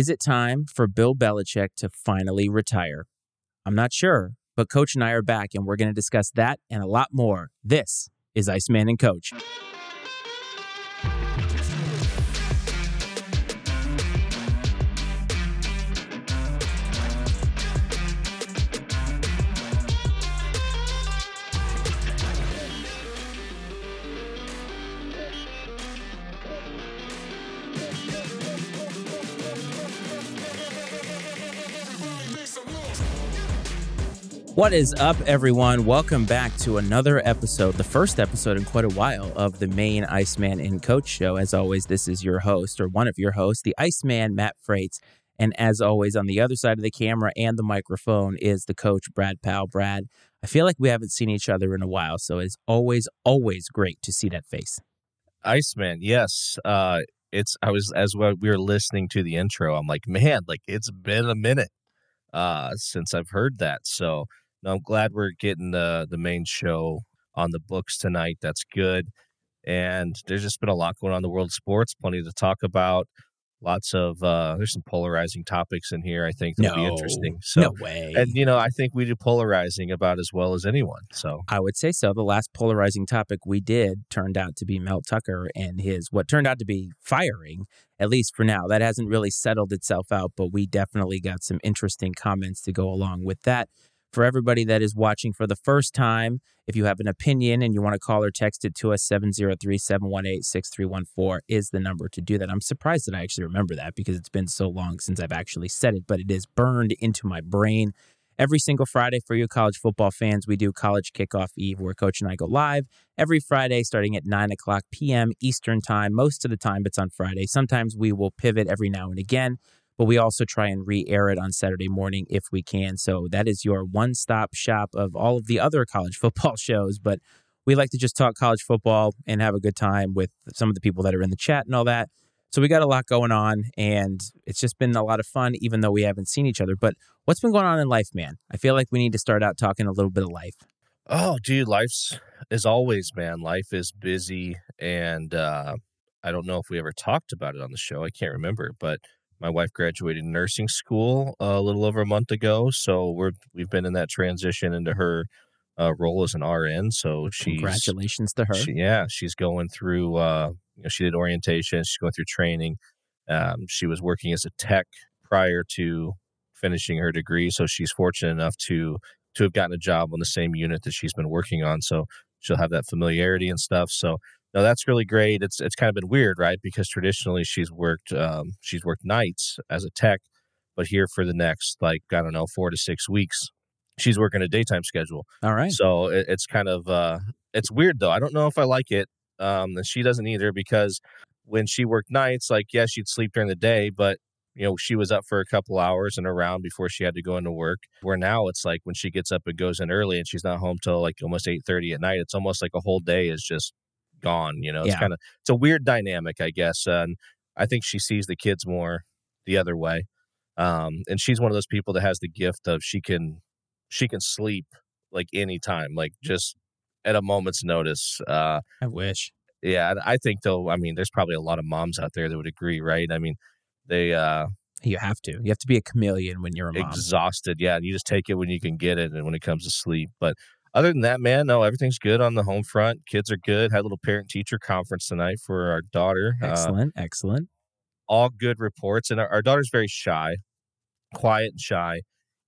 Is it time for Bill Belichick to finally retire? I'm not sure, but Coach and I are back, and we're going to discuss that and a lot more. This is Iceman and Coach. What is up, everyone? Welcome back to another episode, the first episode in quite a while of the main Iceman and Coach show. As always, this is your host, or one of your hosts, the Iceman, Matt Frates. And as always, on the other side of the camera and the microphone is the coach, Brad Powell. Brad, I feel like we haven't seen each other in a while, so it's always, always great to see that face. Iceman, yes. Uh, it's I was as we were listening to the intro, I'm like, man, like it's been a minute uh since I've heard that. So no, I'm glad we're getting the the main show on the books tonight. That's good. And there's just been a lot going on in the world of sports, plenty to talk about. Lots of uh there's some polarizing topics in here I think that'll no, be interesting. So no way. and you know, I think we do polarizing about as well as anyone. So I would say so. The last polarizing topic we did turned out to be Mel Tucker and his what turned out to be firing, at least for now. That hasn't really settled itself out, but we definitely got some interesting comments to go along with that. For everybody that is watching for the first time, if you have an opinion and you want to call or text it to us, 703 718 6314 is the number to do that. I'm surprised that I actually remember that because it's been so long since I've actually said it, but it is burned into my brain. Every single Friday for you college football fans, we do College Kickoff Eve where Coach and I go live every Friday starting at 9 o'clock p.m. Eastern Time. Most of the time, it's on Friday. Sometimes we will pivot every now and again but we also try and re-air it on Saturday morning if we can. So that is your one-stop shop of all of the other college football shows. But we like to just talk college football and have a good time with some of the people that are in the chat and all that. So we got a lot going on, and it's just been a lot of fun, even though we haven't seen each other. But what's been going on in life, man? I feel like we need to start out talking a little bit of life. Oh, dude, life's as always, man. Life is busy, and uh, I don't know if we ever talked about it on the show. I can't remember, but my wife graduated nursing school a little over a month ago, so we're we've been in that transition into her uh, role as an RN. So she's congratulations to her. She, yeah, she's going through. Uh, you know, she did orientation. She's going through training. Um, she was working as a tech prior to finishing her degree, so she's fortunate enough to to have gotten a job on the same unit that she's been working on. So she'll have that familiarity and stuff. So no, that's really great. It's it's kind of been weird, right? Because traditionally she's worked um, she's worked nights as a tech, but here for the next like I don't know four to six weeks, she's working a daytime schedule. All right. So it, it's kind of uh, it's weird though. I don't know if I like it. Um, and she doesn't either because when she worked nights, like yeah, she'd sleep during the day, but you know she was up for a couple hours and around before she had to go into work. Where now it's like when she gets up and goes in early and she's not home till like almost eight thirty at night. It's almost like a whole day is just gone. You know, it's Yeah. kind of it's a weird dynamic, I guess. And I think she sees the kids more the other way. Um, and she's one of those people that has the gift of she can she can sleep like anytime, like just at a moment's notice. Uh, I wish. yeah, I think though, I mean, there's probably a lot of moms out there that would agree, right? I mean, they uh You have to. You have to be a chameleon when you're a mom. exhausted. Yeah, and you just take it when you can get it, and when it comes to sleep. But other than that, man, no, everything's good on the home front. Kids are good. Had a little parent teacher conference tonight for our daughter. Uh, excellent. excellent. all good reports, and our, our daughter's very shy, quiet and shy.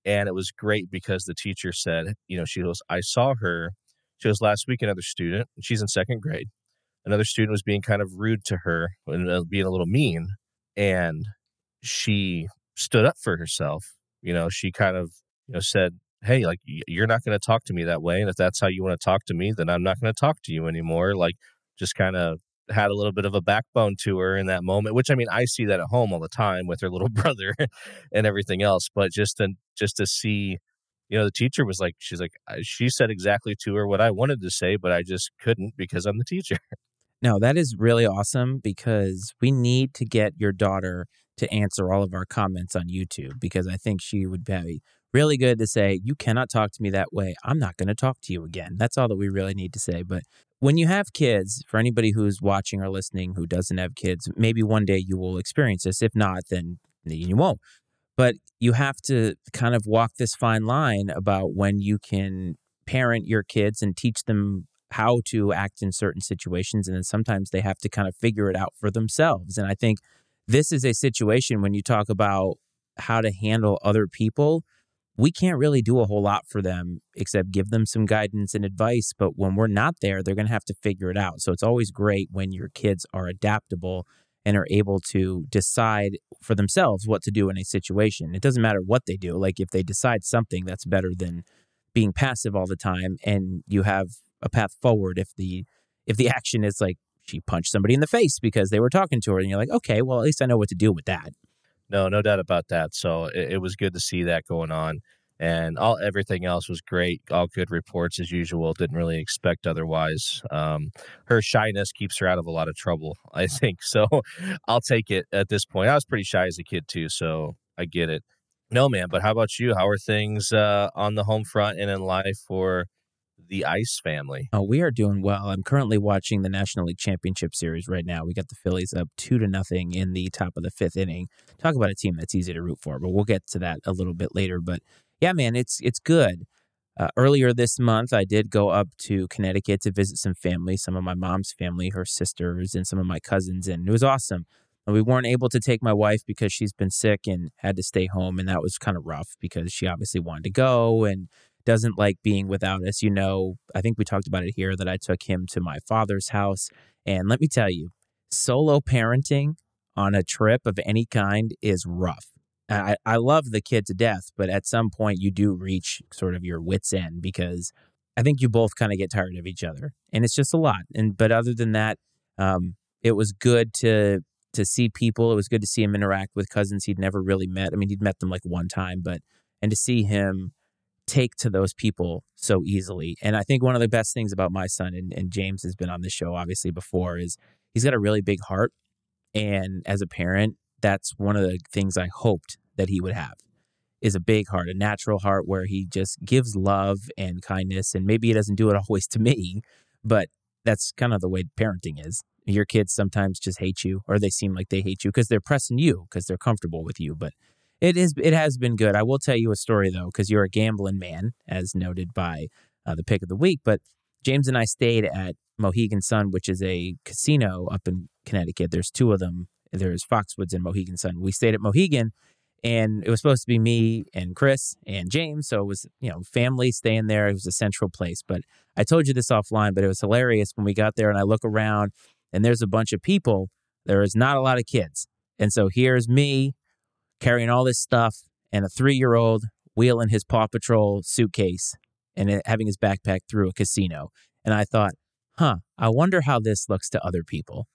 And it was great because the teacher said, you know, she goes, I saw her. She was last week another student. and She's in second grade. Another student was being kind of rude to her and uh, being a little mean, and she stood up for herself. You know, she kind of you know said, "Hey, like you're not going to talk to me that way, and if that's how you want to talk to me, then I'm not going to talk to you anymore." Like, just kind of had a little bit of a backbone to her in that moment. Which I mean, I see that at home all the time with her little brother and everything else. But just to just to see, you know, the teacher was like, she's like, she said exactly to her what I wanted to say, but I just couldn't because I'm the teacher. No, that is really awesome because we need to get your daughter to answer all of our comments on YouTube because I think she would be really good to say, You cannot talk to me that way. I'm not going to talk to you again. That's all that we really need to say. But when you have kids, for anybody who's watching or listening who doesn't have kids, maybe one day you will experience this. If not, then you won't. But you have to kind of walk this fine line about when you can parent your kids and teach them how to act in certain situations. And then sometimes they have to kind of figure it out for themselves. And I think this is a situation when you talk about how to handle other people we can't really do a whole lot for them except give them some guidance and advice. But when we're not there, they're going to have to figure it out. So it's always great when your kids are adaptable and are able to decide for themselves what to do in a situation. It doesn't matter what they do. Like if they decide something, that's better than being passive all the time and you have a path forward if the if the action is like she punched somebody in the face because they were talking to her and you're like, "Okay, well at least I know what to do with that." No, no doubt about that. So it, it was good to see that going on and all everything else was great. All good reports as usual. Didn't really expect otherwise. Um, her shyness keeps her out of a lot of trouble, I think. So I'll take it at this point. I was pretty shy as a kid too, so I get it. No, man. But how about you? How are things uh, on the home front and in life for the Ice family? Oh, we are doing well. I'm currently watching the National League Championship Series right now. We got the Phillies up two to nothing in the top of the fifth inning. Talk about a team that's easy to root for, but we'll get to that a little bit later. But yeah, man, it's it's good. Uh, earlier this month, I did go up to Connecticut to visit some family, some of my mom's family, her sisters, and some of my cousins, and it was awesome. We weren't able to take my wife because she's been sick and had to stay home, and that was kind of rough because she obviously wanted to go and doesn't like being without us. You know, I think we talked about it here that I took him to my father's house. And let me tell you, solo parenting on a trip of any kind is rough. I, I love the kid to death, but at some point you do reach sort of your wits end because I think you both kind of get tired of each other, and it's just a lot. And but other than that, um, it was good to to see people. It was good to see him interact with cousins he'd never really met. I mean, he'd met them like one time, but and to see him take to those people so easily. And I think one of the best things about my son, and, and James has been on the show obviously before, is he's got a really big heart. And as a parent, that's one of the things I hoped that he would have is a big heart, a natural heart where he just gives love and kindness. And maybe he doesn't do it always to me, but that's kind of the way parenting is. Your kids sometimes just hate you or they seem like they hate you because they're pressing you because they're comfortable with you. But it is it has been good. I will tell you a story though, because you're a gambling man, as noted by uh, the pick of the week. But James and I stayed at Mohegan Sun, which is a casino up in Connecticut. There's two of them. There's Foxwoods and Mohegan Sun. We stayed at Mohegan, and it was supposed to be me and Chris and James. So it was you know family staying there. It was a central place. But I told you this offline, but it was hilarious when we got there and I look around and there's a bunch of people. There is not a lot of kids, and so here's me carrying all this stuff and a three year old wheeling his Paw Patrol suitcase and having his backpack through a casino. And I thought, huh, I wonder how this looks to other people.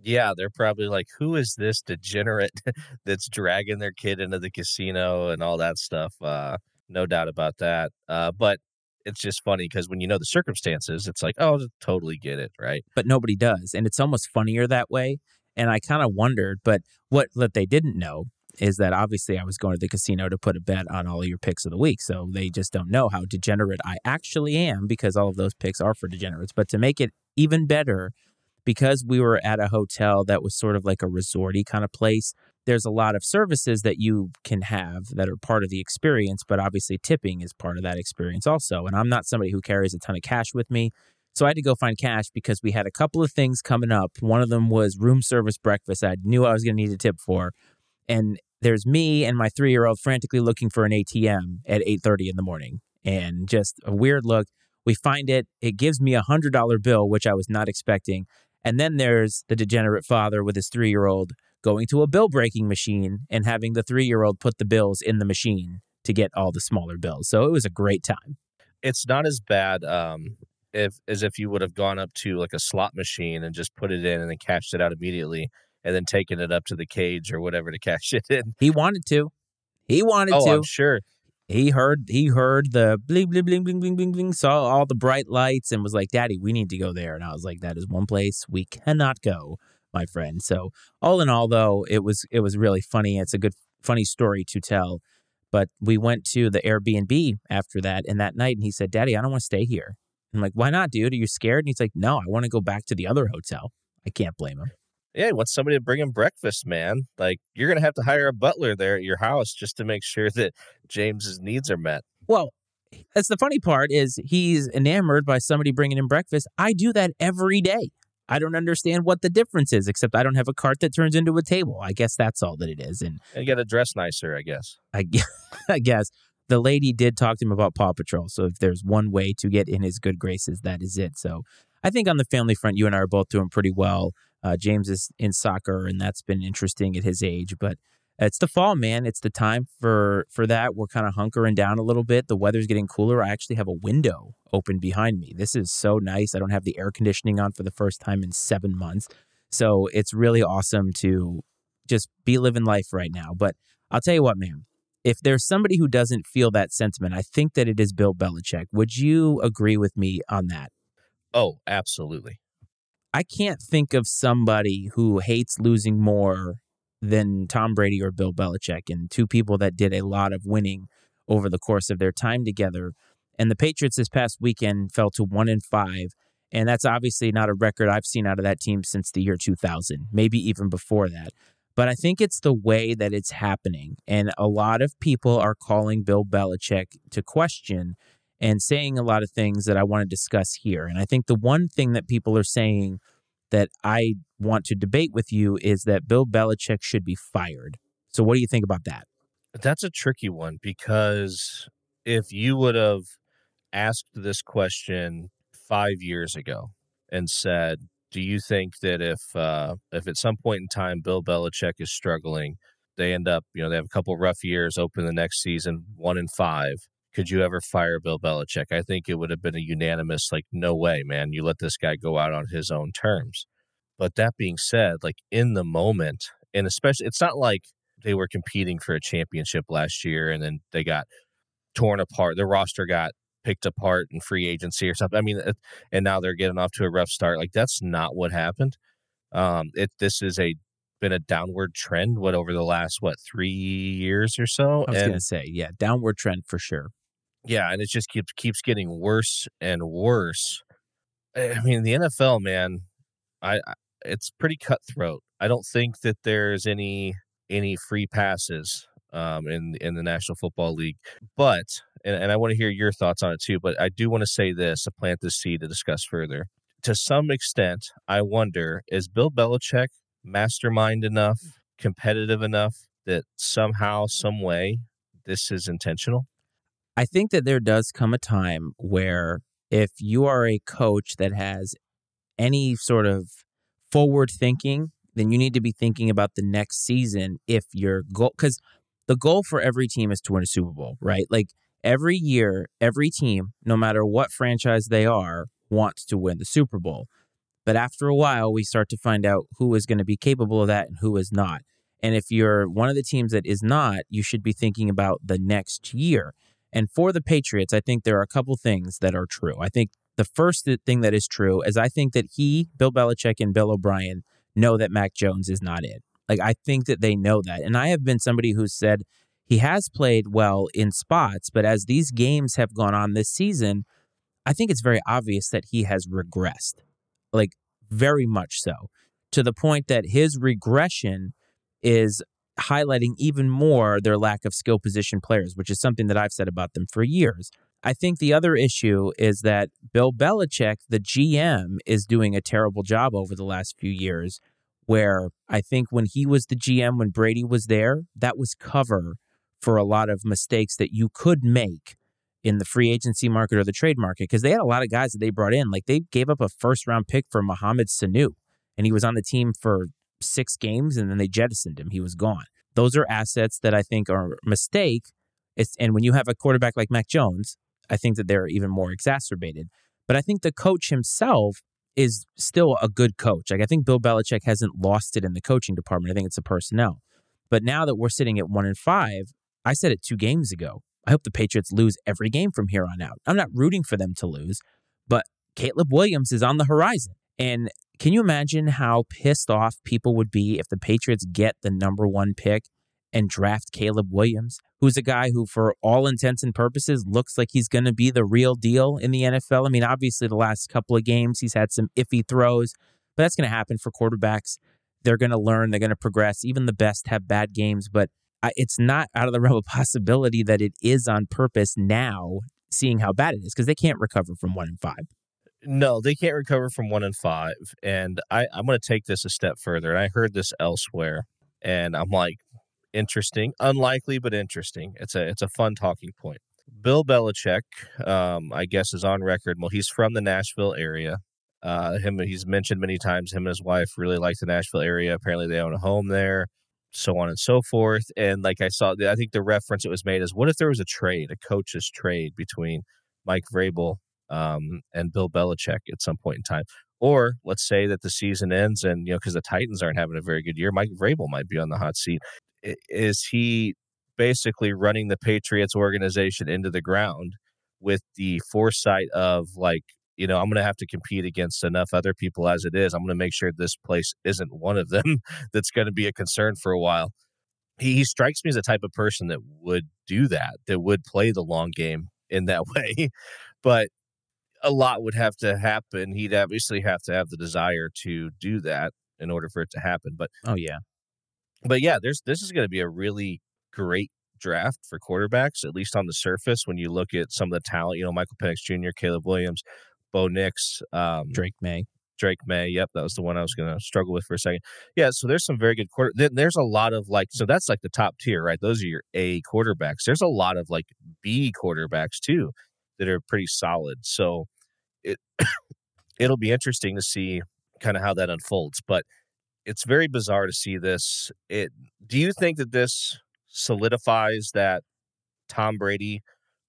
Yeah, they're probably like, who is this degenerate that's dragging their kid into the casino and all that stuff? Uh, no doubt about that. Uh, but it's just funny because when you know the circumstances, it's like, oh, totally get it, right? But nobody does. And it's almost funnier that way. And I kind of wondered, but what that they didn't know is that obviously I was going to the casino to put a bet on all your picks of the week. So they just don't know how degenerate I actually am because all of those picks are for degenerates. But to make it even better, because we were at a hotel that was sort of like a resorty kind of place, there's a lot of services that you can have that are part of the experience, but obviously tipping is part of that experience also. And I'm not somebody who carries a ton of cash with me. So I had to go find cash because we had a couple of things coming up. One of them was room service breakfast I knew I was going to need a tip for and there's me and my three year old frantically looking for an ATM at 8:30 in the morning, and just a weird look. We find it. It gives me a hundred dollar bill, which I was not expecting. And then there's the degenerate father with his three year old going to a bill breaking machine and having the three year old put the bills in the machine to get all the smaller bills. So it was a great time. It's not as bad um, if as if you would have gone up to like a slot machine and just put it in and then cashed it out immediately and then taking it up to the cage or whatever to cash it in. He wanted to. He wanted oh, to. I'm sure. He heard he heard the bling bling bling bling bling bling bling, saw all the bright lights and was like, Daddy, we need to go there. And I was like, That is one place we cannot go, my friend. So all in all though, it was it was really funny. It's a good funny story to tell. But we went to the Airbnb after that and that night and he said, Daddy, I don't want to stay here. I'm like, why not, dude? Are you scared? And he's like, No, I want to go back to the other hotel. I can't blame him. Yeah, he wants somebody to bring him breakfast, man. Like you're gonna have to hire a butler there at your house just to make sure that James's needs are met. Well, that's the funny part is he's enamored by somebody bringing him breakfast. I do that every day. I don't understand what the difference is, except I don't have a cart that turns into a table. I guess that's all that it is. And you got to dress nicer, I guess. I, I guess the lady did talk to him about Paw Patrol. So if there's one way to get in his good graces, that is it. So I think on the family front, you and I are both doing pretty well. Uh, James is in soccer, and that's been interesting at his age. But it's the fall, man. It's the time for for that. We're kind of hunkering down a little bit. The weather's getting cooler. I actually have a window open behind me. This is so nice. I don't have the air conditioning on for the first time in seven months. So it's really awesome to just be living life right now. But I'll tell you what, man. If there's somebody who doesn't feel that sentiment, I think that it is Bill Belichick. Would you agree with me on that? Oh, absolutely. I can't think of somebody who hates losing more than Tom Brady or Bill Belichick, and two people that did a lot of winning over the course of their time together. And the Patriots this past weekend fell to one and five. And that's obviously not a record I've seen out of that team since the year 2000, maybe even before that. But I think it's the way that it's happening. And a lot of people are calling Bill Belichick to question and saying a lot of things that I want to discuss here. And I think the one thing that people are saying that I want to debate with you is that Bill Belichick should be fired. So, what do you think about that? That's a tricky one because if you would have asked this question five years ago and said, "Do you think that if uh, if at some point in time Bill Belichick is struggling, they end up, you know, they have a couple rough years, open the next season one and five, could you ever fire Bill Belichick? I think it would have been a unanimous, like, no way, man. You let this guy go out on his own terms. But that being said, like in the moment, and especially, it's not like they were competing for a championship last year and then they got torn apart. The roster got picked apart in free agency or something. I mean, and now they're getting off to a rough start. Like that's not what happened. Um, it this is a been a downward trend. What over the last what three years or so? I was going to say, yeah, downward trend for sure. Yeah, and it just keeps keeps getting worse and worse. I mean, the NFL, man, I, I it's pretty cutthroat. I don't think that there's any any free passes um, in in the National Football League, but and, and I want to hear your thoughts on it too. But I do want to say this: to plant this seed to discuss further. To some extent, I wonder is Bill Belichick mastermind enough, competitive enough that somehow, some way, this is intentional? I think that there does come a time where if you are a coach that has any sort of forward thinking, then you need to be thinking about the next season if your goal, because the goal for every team is to win a Super Bowl, right? Like every year, every team, no matter what franchise they are, wants to win the Super Bowl. But after a while, we start to find out who is going to be capable of that and who is not. And if you're one of the teams that is not, you should be thinking about the next year. And for the Patriots, I think there are a couple things that are true. I think the first thing that is true is I think that he, Bill Belichick, and Bill O'Brien know that Mac Jones is not it. Like, I think that they know that. And I have been somebody who said he has played well in spots, but as these games have gone on this season, I think it's very obvious that he has regressed. Like, very much so, to the point that his regression is highlighting even more their lack of skill position players, which is something that I've said about them for years. I think the other issue is that Bill Belichick, the GM, is doing a terrible job over the last few years. Where I think when he was the GM, when Brady was there, that was cover for a lot of mistakes that you could make in the free agency market or the trade market because they had a lot of guys that they brought in. Like they gave up a first round pick for Mohamed Sanu, and he was on the team for six games and then they jettisoned him. He was gone. Those are assets that I think are a mistake. It's, and when you have a quarterback like Mac Jones, I think that they're even more exacerbated. But I think the coach himself is still a good coach. Like I think Bill Belichick hasn't lost it in the coaching department. I think it's the personnel. But now that we're sitting at one and five, I said it two games ago. I hope the Patriots lose every game from here on out. I'm not rooting for them to lose, but Caleb Williams is on the horizon. And can you imagine how pissed off people would be if the Patriots get the number one pick and draft Caleb Williams, who's a guy who, for all intents and purposes, looks like he's going to be the real deal in the NFL? I mean, obviously, the last couple of games, he's had some iffy throws, but that's going to happen for quarterbacks they're going to learn, they're going to progress. Even the best have bad games, but it's not out of the realm of possibility that it is on purpose now, seeing how bad it is, because they can't recover from one and five. No, they can't recover from one and five. And I, I'm going to take this a step further. And I heard this elsewhere, and I'm like, interesting, unlikely, but interesting. It's a it's a fun talking point. Bill Belichick, um, I guess, is on record. Well, he's from the Nashville area. Uh, him, he's mentioned many times. Him and his wife really like the Nashville area. Apparently, they own a home there, so on and so forth. And like I saw, I think the reference it was made is, what if there was a trade, a coach's trade between Mike Vrabel um, and Bill Belichick at some point in time? Or let's say that the season ends, and you know, because the Titans aren't having a very good year, Mike Vrabel might be on the hot seat. Is he basically running the Patriots organization into the ground with the foresight of like, you know, I'm going to have to compete against enough other people as it is. I'm going to make sure this place isn't one of them that's going to be a concern for a while. He, he strikes me as a type of person that would do that, that would play the long game in that way. But a lot would have to happen. He'd obviously have to have the desire to do that in order for it to happen. But oh yeah, but yeah, there's this is going to be a really great draft for quarterbacks, at least on the surface. When you look at some of the talent, you know, Michael Penix Jr., Caleb Williams, Bo Nix, um, Drake Maye. Drake Maye. Yep, that was the one I was going to struggle with for a second. Yeah, so there's some very good quarter. Then there's a lot of like, so that's like the top tier, right? Those are your A quarterbacks. There's a lot of like B quarterbacks too that are pretty solid. So it it'll be interesting to see kind of how that unfolds. But it's very bizarre to see this. It do you think that this solidifies that Tom Brady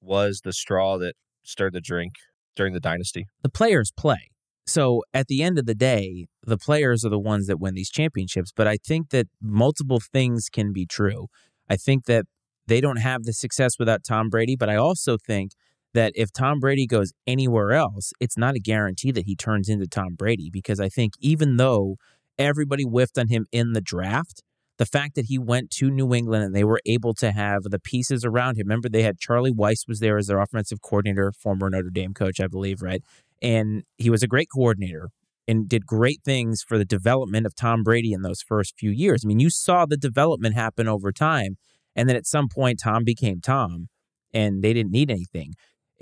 was the straw that stirred the drink during the dynasty? The players play. So at the end of the day, the players are the ones that win these championships. But I think that multiple things can be true. I think that they don't have the success without Tom Brady, but I also think that if Tom Brady goes anywhere else, it's not a guarantee that he turns into Tom Brady because I think even though everybody whiffed on him in the draft. The fact that he went to New England and they were able to have the pieces around him. Remember, they had Charlie Weis was there as their offensive coordinator, former Notre Dame coach, I believe, right? And he was a great coordinator and did great things for the development of Tom Brady in those first few years. I mean, you saw the development happen over time. And then at some point, Tom became Tom and they didn't need anything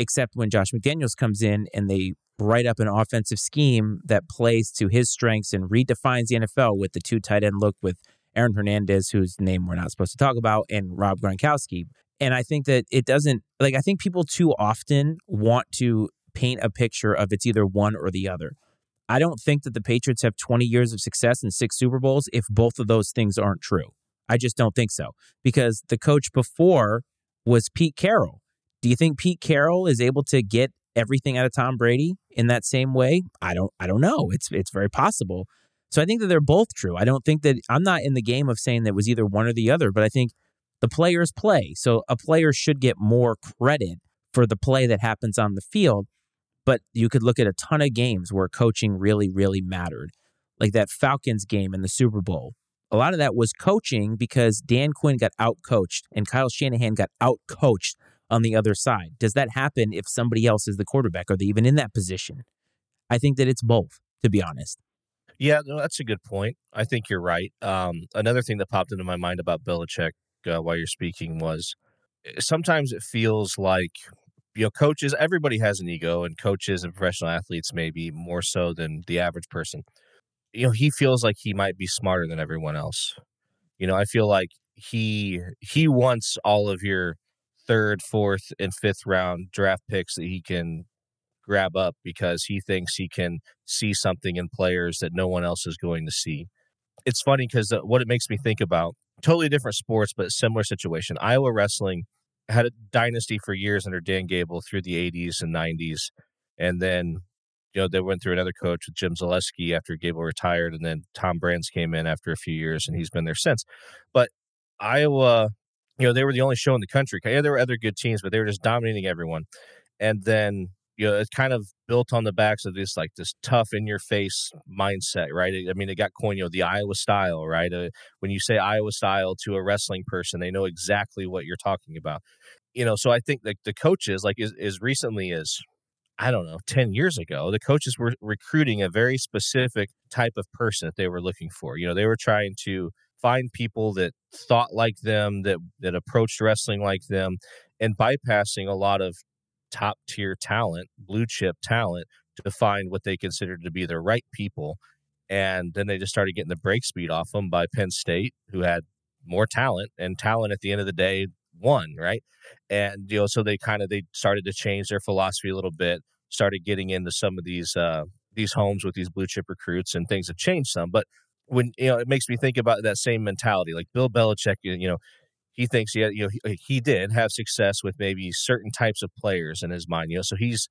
except when Josh McDaniels comes in and they write up an offensive scheme that plays to his strengths and redefines the NFL with the two tight end look with Aaron Hernandez, whose name we're not supposed to talk about, and Rob Gronkowski. And I think that it doesn't like I think people too often want to paint a picture of it's either one or the other. I don't think that the Patriots have 20 years of success and six Super Bowls if both of those things aren't true. I just don't think so because the coach before was Pete Carroll. Do you think Pete Carroll is able to get everything out of Tom Brady in that same way? I don't I don't know. It's it's very possible. So I think that they're both true. I don't think that I'm not in the game of saying that was either one or the other, but I think the players play. So a player should get more credit for the play that happens on the field. But you could look at a ton of games where coaching really, really mattered. Like that Falcons game in the Super Bowl. A lot of that was coaching because Dan Quinn got out coached and Kyle Shanahan got out coached on the other side. Does that happen if somebody else is the quarterback? Are they even in that position? I think that it's both, to be honest. Yeah, no, that's a good point. I think you're right. Um, another thing that popped into my mind about Belichick uh, while you're speaking was eh, sometimes it feels like you know coaches everybody has an ego and coaches and professional athletes maybe more so than the average person you know he feels like he might be smarter than everyone else you know i feel like he he wants all of your third, fourth, and fifth round draft picks that he can grab up because he thinks he can see something in players that no one else is going to see. It's funny because uh, what it makes me think about totally different sports, but similar situation. Iowa wrestling had a dynasty for years under Dan Gable through the 80s and 90s. And then, you know, they went through another coach with Jim Zalesky after Gable retired. And then Tom Brands came in after a few years and he's been there since. But Iowa you know, they were the only show in the country. Yeah, there were other good teams, but they were just dominating everyone. And then, you know, it's kind of built on the backs of this like this tough in your face mindset, right? I mean, it got coined, you know, the Iowa style, right? Uh, when you say Iowa style to a wrestling person, they know exactly what you're talking about. You know, so I think like the coaches, like as, as recently as I don't know, 10 years ago, the coaches were recruiting a very specific type of person that they were looking for. You know, they were trying to find people that thought like them, that that approached wrestling like them, and bypassing a lot of top tier talent, blue chip talent, to find what they considered to be the right people. And then they just started getting the break speed off them by Penn State, who had more talent, and talent at the end of the day won, right? And you know, so they kind of they started to change their philosophy a little bit, started getting into some of these uh these homes with these blue chip recruits, and things have changed some. But when you know, it makes me think about that same mentality. Like Bill Belichick, you know, he thinks he had, you know he, he did have success with maybe certain types of players in his mind. You know, so he's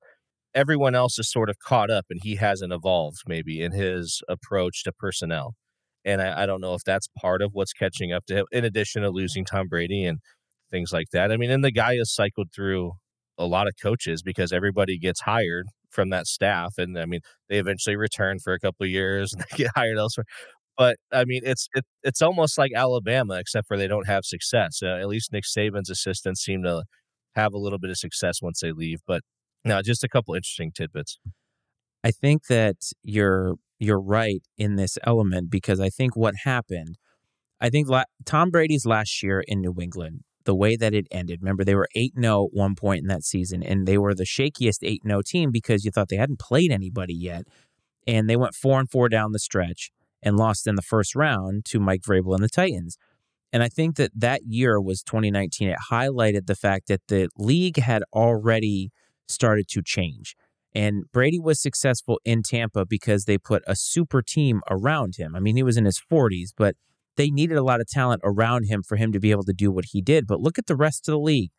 everyone else is sort of caught up, and he hasn't evolved maybe in his approach to personnel. And I, I don't know if that's part of what's catching up to him, in addition to losing Tom Brady and things like that. I mean, and the guy has cycled through a lot of coaches because everybody gets hired from that staff, and I mean, they eventually return for a couple of years and they get hired elsewhere. But I mean, it's it, it's almost like Alabama, except for they don't have success. Uh, at least Nick Saban's assistants seem to have a little bit of success once they leave. But now, just a couple interesting tidbits. I think that you're you're right in this element because I think what happened, I think la- Tom Brady's last year in New England, the way that it ended. Remember, they were 8 0 at one point in that season, and they were the shakiest 8 0 team because you thought they hadn't played anybody yet. And they went 4 and 4 down the stretch and lost in the first round to Mike Vrabel and the Titans. And I think that that year was 2019. It highlighted the fact that the league had already started to change. And Brady was successful in Tampa because they put a super team around him. I mean, he was in his 40s, but they needed a lot of talent around him for him to be able to do what he did. But look at the rest of the league.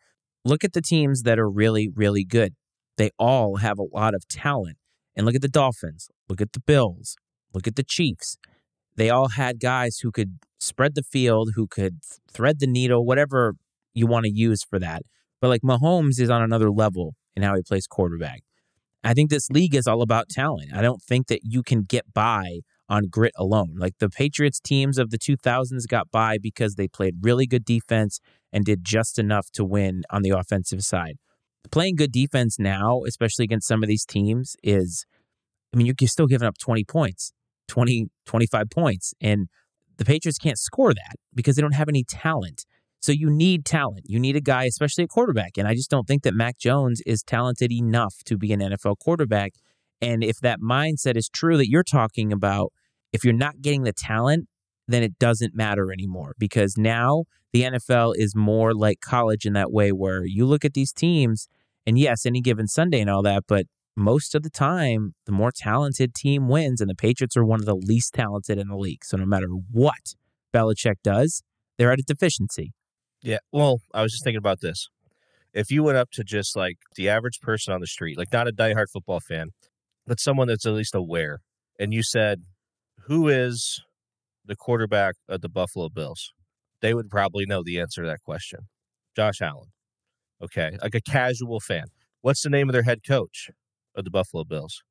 Look at the teams that are really, really good. They all have a lot of talent. And look at the Dolphins. Look at the Bills. Look at the Chiefs they all had guys who could spread the field, who could thread the needle, whatever you want to use for that. But like Mahomes is on another level in how he plays quarterback. I think this league is all about talent. I don't think that you can get by on grit alone. Like the Patriots teams of the 2000s got by because they played really good defense and did just enough to win on the offensive side. Playing good defense now, especially against some of these teams, is I mean, you're still giving up 20 points. 20, 25 points. And the Patriots can't score that because they don't have any talent. So you need talent. You need a guy, especially a quarterback. And I just don't think that Mac Jones is talented enough to be an NFL quarterback. And if that mindset is true that you're talking about, if you're not getting the talent, then it doesn't matter anymore because now the NFL is more like college in that way where you look at these teams and yes, any given Sunday and all that, but most of the time, the more talented team wins, and the Patriots are one of the least talented in the league. So no matter what Belichick does, they're at a deficiency. Yeah. Well, I was just thinking about this. If you went up to just like the average person on the street, like not a diehard football fan, but someone that's at least aware, and you said, Who is the quarterback of the Buffalo Bills? They would probably know the answer to that question. Josh Allen. Okay. Like a casual fan. What's the name of their head coach? Of the Buffalo Bills,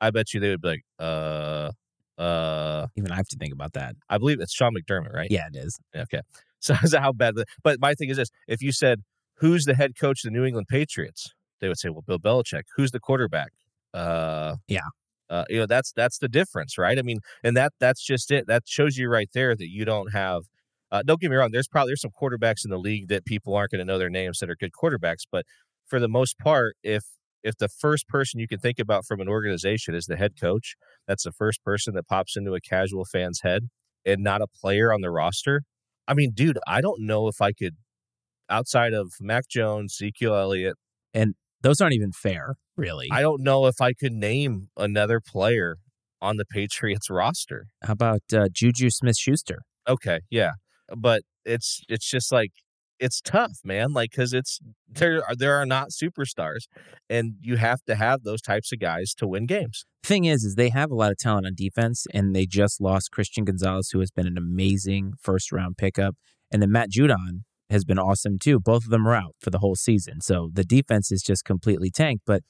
I bet you they would be like, uh, uh. Even I have to think about that. I believe it's Sean McDermott, right? Yeah, it is. Okay. So, so how bad? The, but my thing is this: if you said who's the head coach of the New England Patriots, they would say, well, Bill Belichick. Who's the quarterback? Uh, yeah. Uh, you know that's that's the difference, right? I mean, and that that's just it. That shows you right there that you don't have. Uh, don't get me wrong. There's probably there's some quarterbacks in the league that people aren't going to know their names that are good quarterbacks, but for the most part, if if the first person you can think about from an organization is the head coach, that's the first person that pops into a casual fan's head and not a player on the roster. I mean, dude, I don't know if I could, outside of Mac Jones, Ezekiel Elliott, and those aren't even fair, really. I don't know if I could name another player on the Patriots roster. How about uh, Juju Smith Schuster? Okay, yeah, but it's it's just like it's tough, man. Like because it's there are there are not superstars, and you have to have those types of guys to win games. Thing is, is they have a lot of talent on defense, and they just lost Christian Gonzalez, who has been an amazing first round pickup, and then Matt Judon has been awesome too. Both of them are out for the whole season, so the defense is just completely tanked. But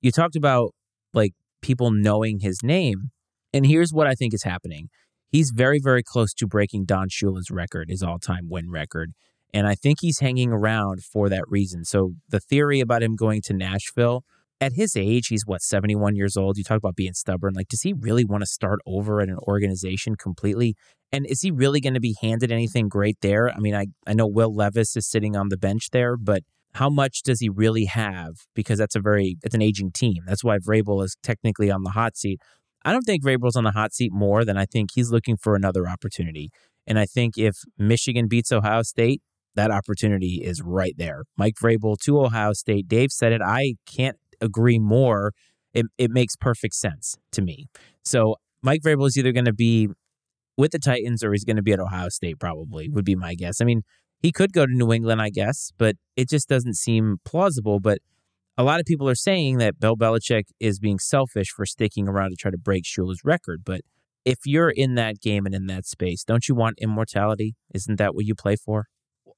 you talked about like people knowing his name, and here's what I think is happening. He's very, very close to breaking Don Shula's record, his all time win record. And I think he's hanging around for that reason. So the theory about him going to Nashville at his age, he's what, 71 years old. You talk about being stubborn. Like, does he really want to start over at an organization completely? And is he really going to be handed anything great there? I mean, I, I know Will Levis is sitting on the bench there, but how much does he really have? Because that's a very, it's an aging team. That's why Vrabel is technically on the hot seat. I don't think Vrabel's on the hot seat more than I think he's looking for another opportunity. And I think if Michigan beats Ohio State, that opportunity is right there. Mike Vrabel to Ohio State. Dave said it. I can't agree more. It, it makes perfect sense to me. So Mike Vrabel is either going to be with the Titans or he's going to be at Ohio State, probably, would be my guess. I mean, he could go to New England, I guess, but it just doesn't seem plausible. But a lot of people are saying that Bill Belichick is being selfish for sticking around to try to break Shula's record. But if you're in that game and in that space, don't you want immortality? Isn't that what you play for?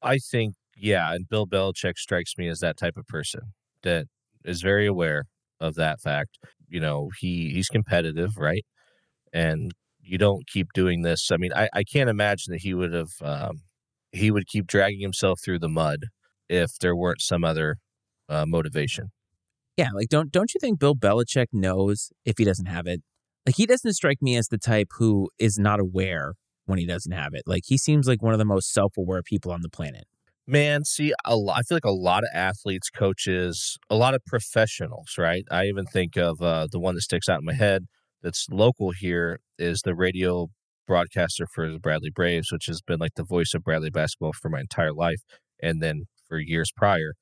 I think, yeah. And Bill Belichick strikes me as that type of person that is very aware of that fact. You know, he he's competitive, right? And you don't keep doing this. I mean, I, I can't imagine that he would have um, he would keep dragging himself through the mud if there weren't some other uh, motivation. Yeah, like don't don't you think Bill Belichick knows if he doesn't have it? Like he doesn't strike me as the type who is not aware when he doesn't have it. Like he seems like one of the most self-aware people on the planet. Man, see, a lot, I feel like a lot of athletes, coaches, a lot of professionals, right? I even think of uh, the one that sticks out in my head that's local here is the radio broadcaster for the Bradley Braves, which has been like the voice of Bradley basketball for my entire life, and then for years prior.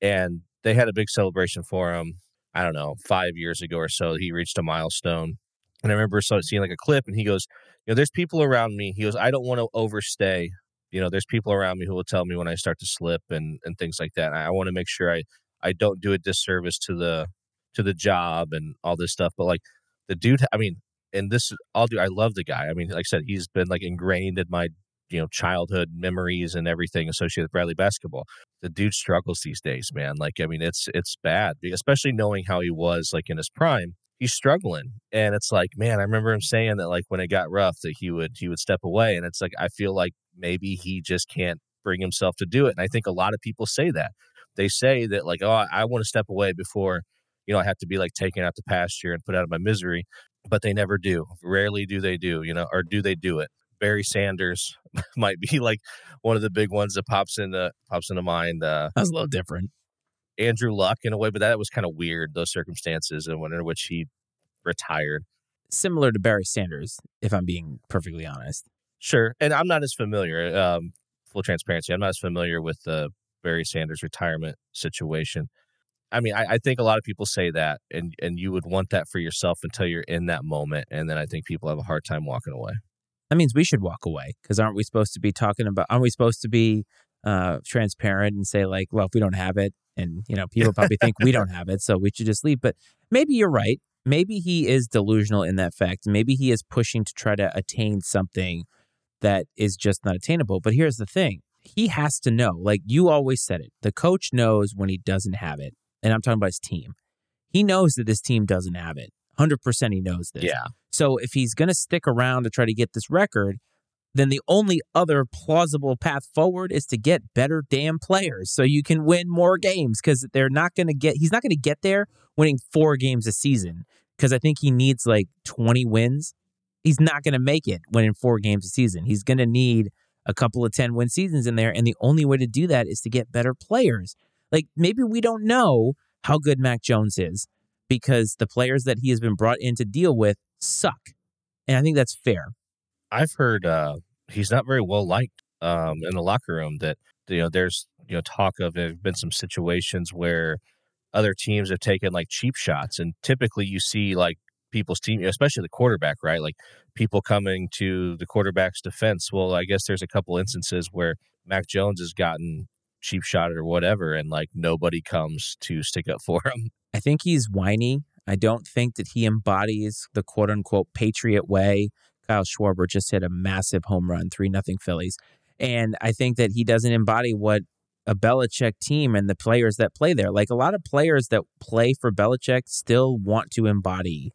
And they had a big celebration for him. I don't know, five years ago or so, he reached a milestone. And I remember seeing like a clip, and he goes, "You know, there's people around me." He goes, "I don't want to overstay you know there's people around me who will tell me when i start to slip and and things like that i want to make sure i i don't do a disservice to the to the job and all this stuff but like the dude i mean and this i'll do i love the guy i mean like i said he's been like ingrained in my you know childhood memories and everything associated with bradley basketball the dude struggles these days man like i mean it's it's bad especially knowing how he was like in his prime he's struggling and it's like man i remember him saying that like when it got rough that he would he would step away and it's like i feel like maybe he just can't bring himself to do it and i think a lot of people say that. They say that like oh i, I want to step away before you know i have to be like taken out the pasture and put out of my misery but they never do. Rarely do they do you know or do they do it. Barry sanders might be like one of the big ones that pops into pops into mind uh that's a little different Andrew Luck in a way, but that was kind of weird, those circumstances and in which he retired. Similar to Barry Sanders, if I'm being perfectly honest. Sure. And I'm not as familiar, um, full transparency, I'm not as familiar with the Barry Sanders retirement situation. I mean, I, I, think a lot of people say that, and and you would want that for yourself until you're in that moment, and then I think people have a hard time walking away. That means we should walk away because aren't we supposed to be talking about? Aren't we supposed to be uh, transparent and say like, well, if we don't have it, and you know people probably think we don't have it so we should just leave but maybe you're right. Maybe he is delusional in that fact. Maybe he is pushing to try to attain something that is just not attainable but here's the thing. He has to know like you always said it the coach knows when he doesn't have it and i'm talking about his team. He knows that this team doesn't have it. 100% he knows this. Yeah. So if he's going to stick around to try to get this record then the only other plausible path forward is to get better damn players so you can win more games because they're not going to get, he's not going to get there winning four games a season because I think he needs like 20 wins. He's not going to make it winning four games a season. He's going to need a couple of 10 win seasons in there. And the only way to do that is to get better players. Like maybe we don't know how good Mac Jones is because the players that he has been brought in to deal with suck. And I think that's fair. I've heard uh, he's not very well liked um, in the locker room. That you know, there's you know talk of there have been some situations where other teams have taken like cheap shots, and typically you see like people's team, especially the quarterback, right? Like people coming to the quarterback's defense. Well, I guess there's a couple instances where Mac Jones has gotten cheap shot or whatever, and like nobody comes to stick up for him. I think he's whiny. I don't think that he embodies the quote unquote patriot way. Kyle Schwarber just hit a massive home run, 3 nothing Phillies. And I think that he doesn't embody what a Belichick team and the players that play there. Like a lot of players that play for Belichick still want to embody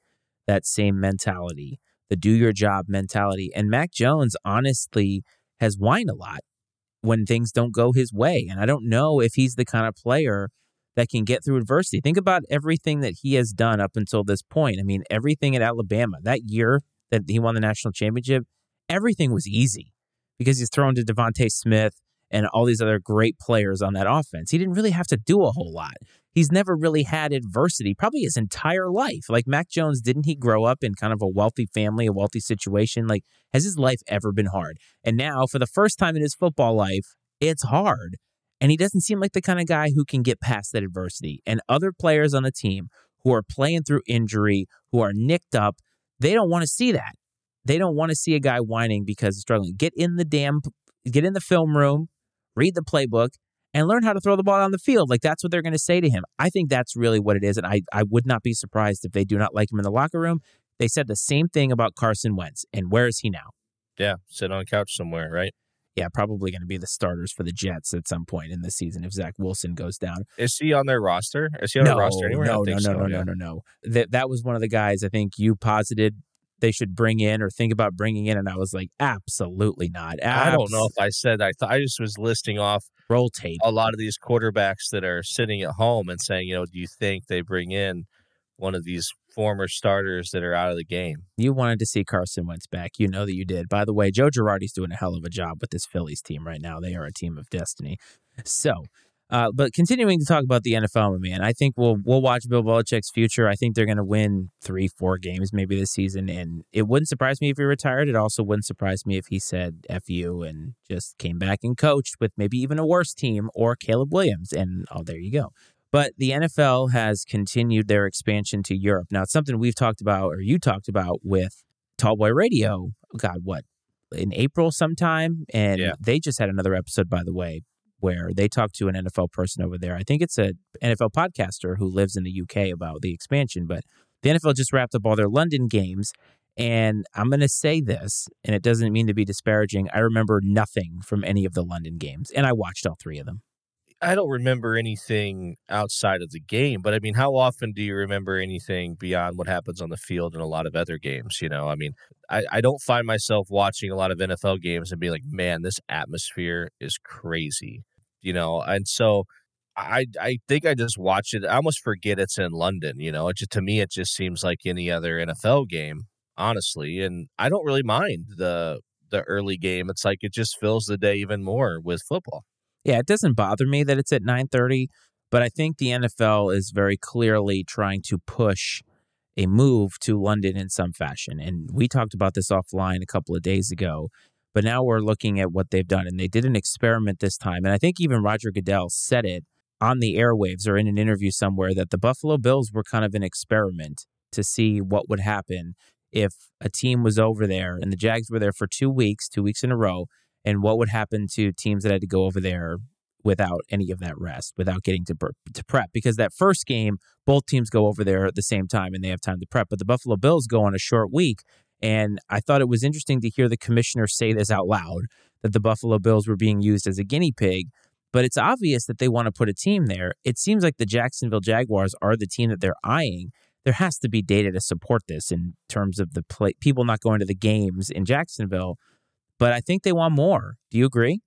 that same mentality, the do your job mentality. And Mac Jones honestly has whined a lot when things don't go his way. And I don't know if he's the kind of player that can get through adversity. Think about everything that he has done up until this point. I mean, everything at Alabama that year that he won the national championship, everything was easy because he's thrown to DeVonta Smith and all these other great players on that offense. He didn't really have to do a whole lot. He's never really had adversity, probably his entire life. Like Mac Jones, didn't he grow up in kind of a wealthy family, a wealthy situation? Like, has his life ever been hard? And now, for the first time in his football life, it's hard. And he doesn't seem like the kind of guy who can get past that adversity. And other players on the team who are playing through injury, who are nicked up, they don't want to see that. They don't want to see a guy whining because he's struggling. Get in the damn, get in the film room, read the playbook, and learn how to throw the ball on the field. Like that's what they're going to say to him. I think that's really what it is. And I, I would not be surprised if they do not like him in the locker room. They said the same thing about Carson Wentz. And where is he now? Yeah, sit on a couch somewhere, right? Yeah, probably going to be the starters for the Jets at some point in the season if Zach Wilson goes down. Is he on their roster? Is he on no, the roster anywhere? No, no, no, so, no, yeah. no, no, no. That that was one of the guys I think you posited they should bring in or think about bringing in, and I was like, absolutely not. Abs- I don't know if I said I thought I just was listing off rotate a lot of these quarterbacks that are sitting at home and saying, you know, do you think they bring in one of these former starters that are out of the game? You wanted to see Carson Wentz back. You know that you did. By the way, Joe Girardi's doing a hell of a job with this Phillies team right now. They are a team of destiny. So uh, but continuing to talk about the NFL, man, I think we'll we'll watch Bill Belichick's future. I think they're going to win three, four games maybe this season, and it wouldn't surprise me if he retired. It also wouldn't surprise me if he said "f you" and just came back and coached with maybe even a worse team or Caleb Williams, and oh, there you go. But the NFL has continued their expansion to Europe. Now, it's something we've talked about, or you talked about with Tallboy Radio. God, what in April sometime, and yeah. they just had another episode, by the way, where they talked to an NFL person over there. I think it's a NFL podcaster who lives in the UK about the expansion, but the NFL just wrapped up all their London games. And I'm going to say this, and it doesn't mean to be disparaging. I remember nothing from any of the London games, and I watched all three of them. I don't remember anything outside of the game, but I mean, how often do you remember anything beyond what happens on the field in a lot of other games? You know, I mean, I, I don't find myself watching a lot of NFL games and be like, man, this atmosphere is crazy, you know, and so I I think I just watch it. I almost forget it's in London, you know. It just, to me, it just seems like any other NFL game, honestly, and I don't really mind the the early game. It's like it just fills the day even more with football yeah, it doesn't bother me that it's at 9:30, but I think the NFL is very clearly trying to push a move to London in some fashion. And we talked about this offline a couple of days ago, but now we're looking at what they've done and they did an experiment this time. And I think even Roger Goodell said it on the airwaves or in an interview somewhere that the Buffalo Bills were kind of an experiment to see what would happen if a team was over there and the Jags were there for 2 weeks, 2 weeks in a row and what would happen to teams that had to go over there without any of that rest, without getting to to prep. Because that first game, both teams go over there at the same time and they have time to prep. But the Buffalo Bills go on a short week, and I thought it was interesting to hear the commissioner say this out loud that the Buffalo Bills were being used as a guinea pig. But it's obvious that they want to put a team there. It seems like the Jacksonville Jaguars are the team that they're eyeing. There has to be data to support this in terms of the play, people not going to the games in Jacksonville but I think they want more. Do you agree?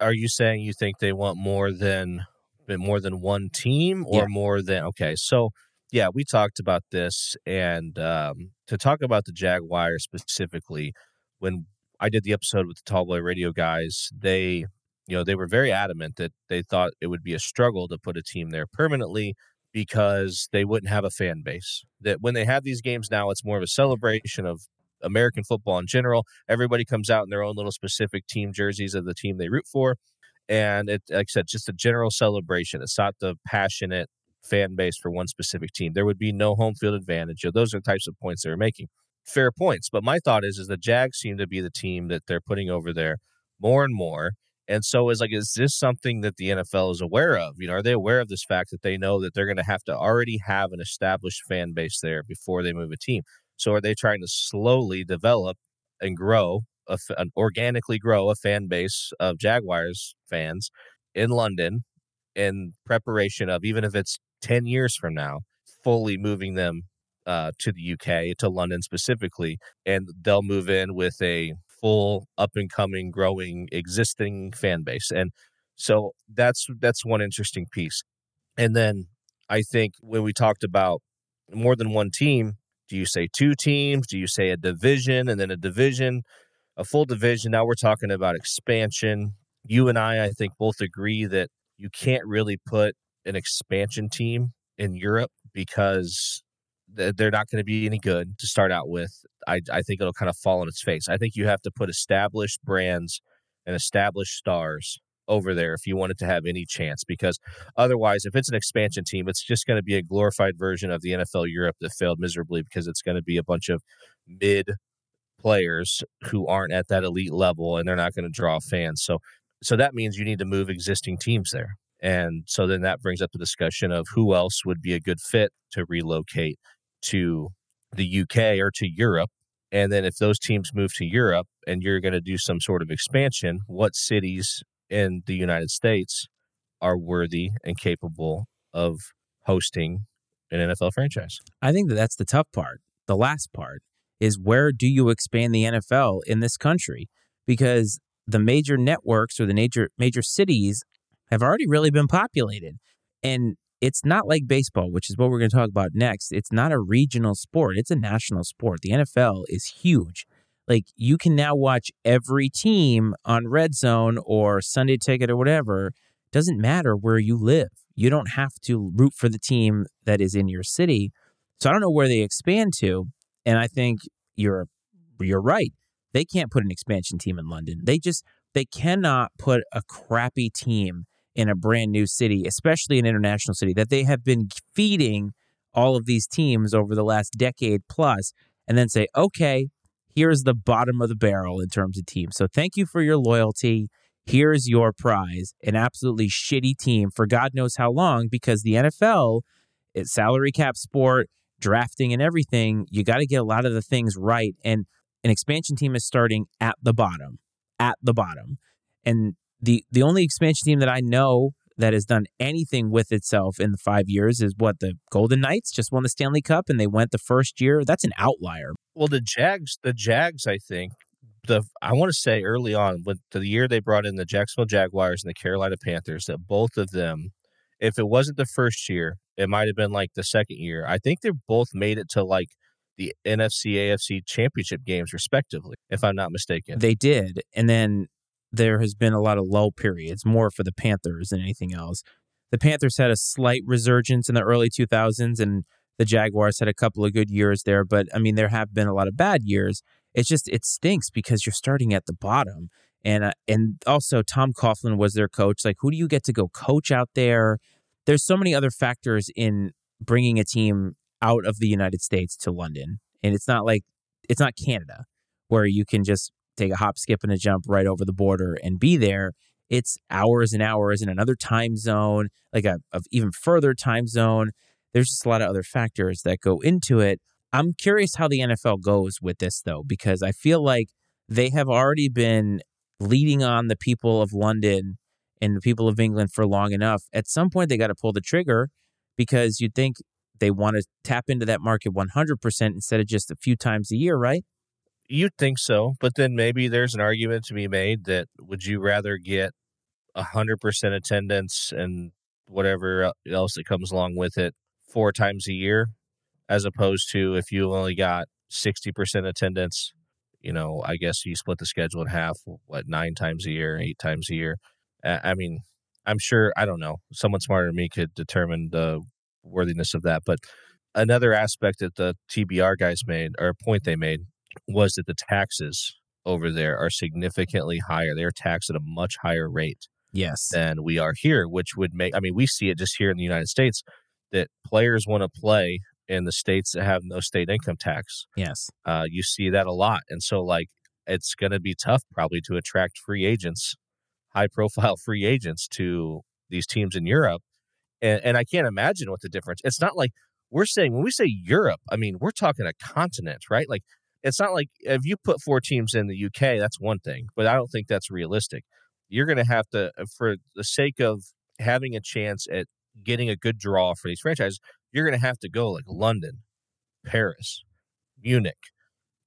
Are you saying you think they want more than more than one team or yeah. more than okay? So yeah, we talked about this, and um, to talk about the Jaguars specifically, when I did the episode with the Tallboy Radio guys, they you know they were very adamant that they thought it would be a struggle to put a team there permanently because they wouldn't have a fan base. That when they have these games now, it's more of a celebration of American football in general. Everybody comes out in their own little specific team jerseys of the team they root for. And it, like I said, just a general celebration. It's not the passionate fan base for one specific team. There would be no home field advantage. Those are the types of points they're making. Fair points. But my thought is, is the Jags seem to be the team that they're putting over there more and more. And so is like, is this something that the NFL is aware of? You know, are they aware of this fact that they know that they're going to have to already have an established fan base there before they move a team? So are they trying to slowly develop and grow, a, an organically grow a fan base of Jaguars fans in London in preparation of even if it's 10 years from now, fully moving them uh, to the UK, to London specifically, and they'll move in with a full up and coming, growing, existing fan base. And so that's that's one interesting piece. And then I think when we talked about more than one team, do you say two teams? Do you say a division and then a division, a full division? Now we're talking about expansion. You and I, I think, both agree that you can't really put an expansion team in Europe because they're not going to be any good to start out with. I, I think it'll kind of fall on its face. I think you have to put established brands and established stars over there if you wanted to have any chance because otherwise if it's an expansion team it's just going to be a glorified version of the NFL Europe that failed miserably because it's going to be a bunch of mid players who aren't at that elite level and they're not going to draw fans. So so that means you need to move existing teams there. And so then that brings up the discussion of who else would be a good fit to relocate to the UK or to Europe. And then if those teams move to Europe and you're going to do some sort of expansion, what cities in the United States are worthy and capable of hosting an NFL franchise. I think that that's the tough part. The last part is where do you expand the NFL in this country? Because the major networks or the major major cities have already really been populated. And it's not like baseball, which is what we're going to talk about next. It's not a regional sport, it's a national sport. The NFL is huge. Like you can now watch every team on Red Zone or Sunday Ticket or whatever. Doesn't matter where you live. You don't have to root for the team that is in your city. So I don't know where they expand to, and I think you're you're right. They can't put an expansion team in London. They just they cannot put a crappy team in a brand new city, especially an international city that they have been feeding all of these teams over the last decade plus, and then say, okay, here's the bottom of the barrel in terms of team. So thank you for your loyalty. Here's your prize an absolutely shitty team for God knows how long because the NFL, it's salary cap sport, drafting, and everything. You got to get a lot of the things right. And an expansion team is starting at the bottom, at the bottom. And the, the only expansion team that I know that has done anything with itself in the five years is what the Golden Knights just won the Stanley Cup and they went the first year. That's an outlier. Well, the Jags, the Jags, I think the I want to say early on with the year they brought in the Jacksonville Jaguars and the Carolina Panthers that both of them, if it wasn't the first year, it might have been like the second year. I think they both made it to like the NFC AFC championship games respectively, if I'm not mistaken. They did, and then there has been a lot of low periods, more for the Panthers than anything else. The Panthers had a slight resurgence in the early 2000s, and the Jaguars had a couple of good years there. But I mean, there have been a lot of bad years. It's just it stinks because you're starting at the bottom, and uh, and also Tom Coughlin was their coach. Like, who do you get to go coach out there? There's so many other factors in bringing a team out of the United States to London, and it's not like it's not Canada where you can just take a hop, skip, and a jump right over the border and be there. It's hours and hours in another time zone, like a of even further time zone. There's just a lot of other factors that go into it. I'm curious how the NFL goes with this though, because I feel like they have already been leading on the people of London and the people of England for long enough. At some point, they got to pull the trigger because you'd think they want to tap into that market 100% instead of just a few times a year, right? You'd think so, but then maybe there's an argument to be made that would you rather get a hundred percent attendance and whatever else that comes along with it four times a year, as opposed to if you only got sixty percent attendance. You know, I guess you split the schedule in half. What nine times a year, eight times a year? I mean, I'm sure I don't know. Someone smarter than me could determine the worthiness of that, but another aspect that the TBR guys made or a point they made was that the taxes over there are significantly higher. They're taxed at a much higher rate yes than we are here, which would make I mean, we see it just here in the United States that players want to play in the states that have no state income tax. Yes. Uh, you see that a lot. And so like it's gonna be tough probably to attract free agents, high profile free agents to these teams in Europe. And and I can't imagine what the difference. It's not like we're saying when we say Europe, I mean we're talking a continent, right? Like it's not like if you put four teams in the UK, that's one thing, but I don't think that's realistic. You're going to have to, uh, for the sake of having a chance at getting a good draw for these franchises, you're going to have to go like London, Paris, Munich,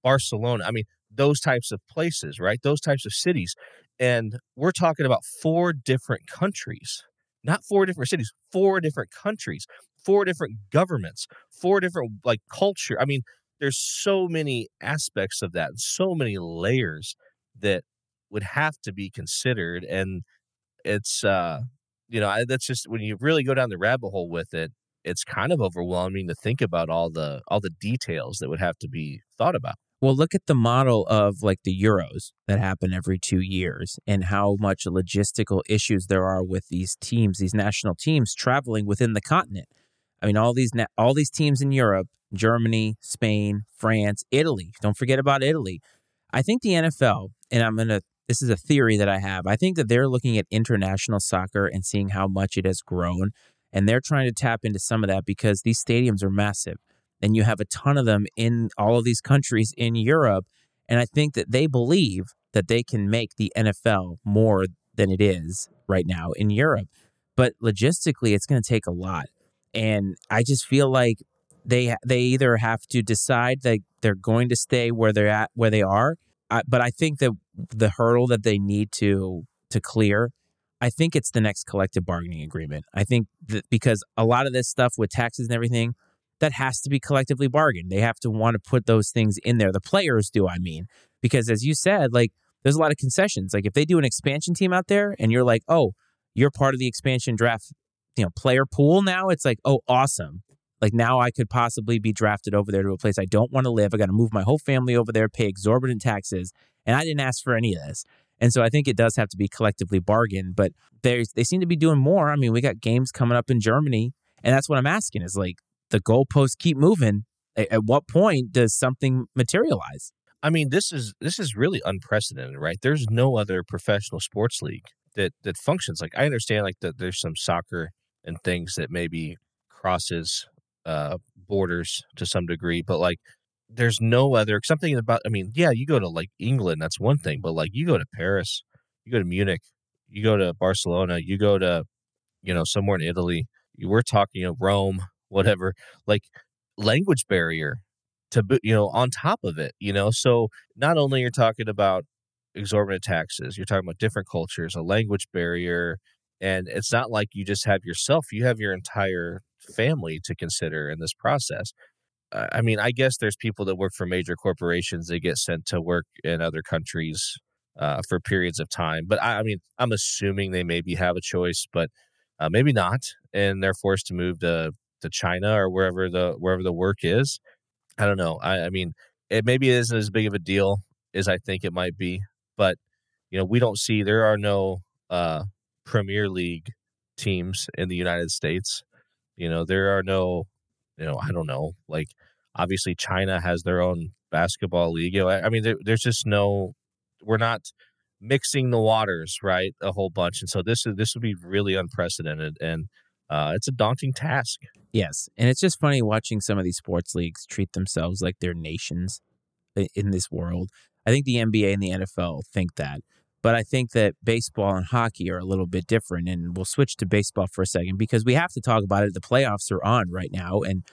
Barcelona. I mean, those types of places, right? Those types of cities. And we're talking about four different countries not four different cities, four different countries, four different governments, four different like culture. I mean, there's so many aspects of that, so many layers that would have to be considered and it's uh you know that's just when you really go down the rabbit hole with it it's kind of overwhelming to think about all the all the details that would have to be thought about. Well look at the model of like the euros that happen every two years and how much logistical issues there are with these teams these national teams traveling within the continent. I mean all these na- all these teams in europe germany spain france italy don't forget about italy i think the nfl and i'm going to this is a theory that I have. I think that they're looking at international soccer and seeing how much it has grown. And they're trying to tap into some of that because these stadiums are massive. And you have a ton of them in all of these countries in Europe. And I think that they believe that they can make the NFL more than it is right now in Europe. But logistically, it's going to take a lot. And I just feel like they they either have to decide that they're going to stay where they're at where they are I, but I think that the hurdle that they need to to clear, I think it's the next collective bargaining agreement. I think that because a lot of this stuff with taxes and everything, that has to be collectively bargained. They have to want to put those things in there. The players do, I mean, because as you said, like there's a lot of concessions. Like if they do an expansion team out there and you're like, oh, you're part of the expansion draft, you know, player pool now, it's like, oh, awesome. Like now I could possibly be drafted over there to a place I don't want to live. I got to move my whole family over there, pay exorbitant taxes, and I didn't ask for any of this. And so I think it does have to be collectively bargained, but they they seem to be doing more. I mean, we got games coming up in Germany, and that's what I'm asking is like the goalposts keep moving. At what point does something materialize? I mean, this is this is really unprecedented, right? There's no other professional sports league that that functions like I understand like that there's some soccer and things that maybe crosses uh, borders to some degree, but like there's no other something about. I mean, yeah, you go to like England, that's one thing, but like you go to Paris, you go to Munich, you go to Barcelona, you go to you know somewhere in Italy. We're talking know, Rome, whatever. Like language barrier to you know on top of it, you know. So not only you're talking about exorbitant taxes, you're talking about different cultures, a language barrier, and it's not like you just have yourself; you have your entire family to consider in this process. Uh, I mean, I guess there's people that work for major corporations that get sent to work in other countries uh, for periods of time. But I, I, mean, I'm assuming they maybe have a choice, but uh, maybe not, and they're forced to move to to China or wherever the wherever the work is. I don't know. I, I mean, it maybe isn't as big of a deal as I think it might be, but you know, we don't see there are no uh, Premier League teams in the United States. You know, there are no, you know, I don't know, like obviously China has their own basketball league. You know, I, I mean, there, there's just no, we're not mixing the waters, right? A whole bunch, and so this is this would be really unprecedented, and uh, it's a daunting task. Yes, and it's just funny watching some of these sports leagues treat themselves like they're nations in this world. I think the NBA and the NFL think that. But I think that baseball and hockey are a little bit different. And we'll switch to baseball for a second because we have to talk about it. The playoffs are on right now. And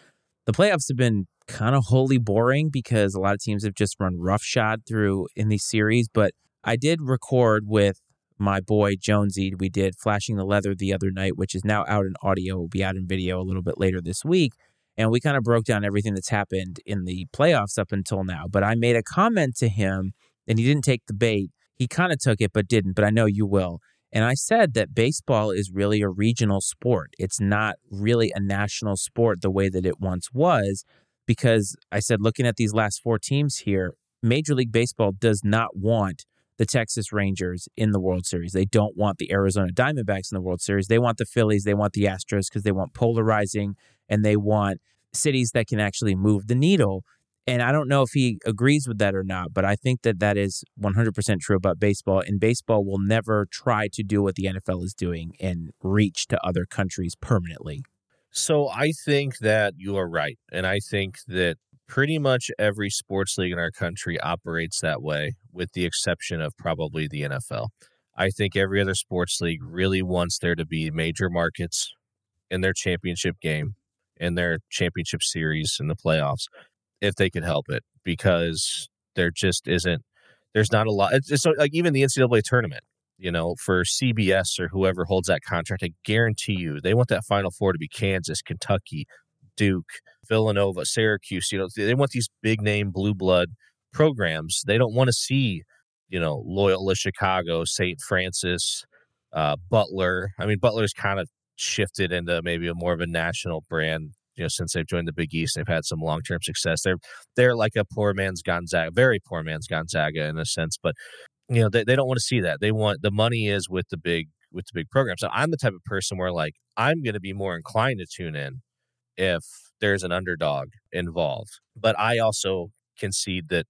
the playoffs have been kind of wholly boring because a lot of teams have just run roughshod through in these series. But I did record with my boy Jonesy. We did Flashing the Leather the other night, which is now out in audio, will be out in video a little bit later this week. And we kind of broke down everything that's happened in the playoffs up until now. But I made a comment to him, and he didn't take the bait he kind of took it, but didn't. But I know you will. And I said that baseball is really a regional sport. It's not really a national sport the way that it once was, because I said, looking at these last four teams here, Major League Baseball does not want the Texas Rangers in the World Series. They don't want the Arizona Diamondbacks in the World Series. They want the Phillies. They want the Astros because they want polarizing and they want cities that can actually move the needle. And I don't know if he agrees with that or not, but I think that that is 100% true about baseball. And baseball will never try to do what the NFL is doing and reach to other countries permanently. So I think that you are right. And I think that pretty much every sports league in our country operates that way, with the exception of probably the NFL. I think every other sports league really wants there to be major markets in their championship game, in their championship series, in the playoffs if they could help it because there just isn't there's not a lot it's, it's like even the ncaa tournament You know, for CBS or whoever holds that contract, I guarantee you they want that Final Four to be Kansas, Kentucky, Duke, Villanova, Syracuse. You know, they want these big name blue blood programs. They don't want to see, you know, Loyola Chicago, St. Francis, uh, Butler. I mean, Butler's kind of shifted into maybe a more of a national brand. You know, since they've joined the Big East, they've had some long term success. They're they're like a poor man's Gonzaga, very poor man's Gonzaga in a sense. But you know, they, they don't want to see that. They want the money is with the big with the big programs. So I'm the type of person where like I'm going to be more inclined to tune in if there's an underdog involved. But I also concede that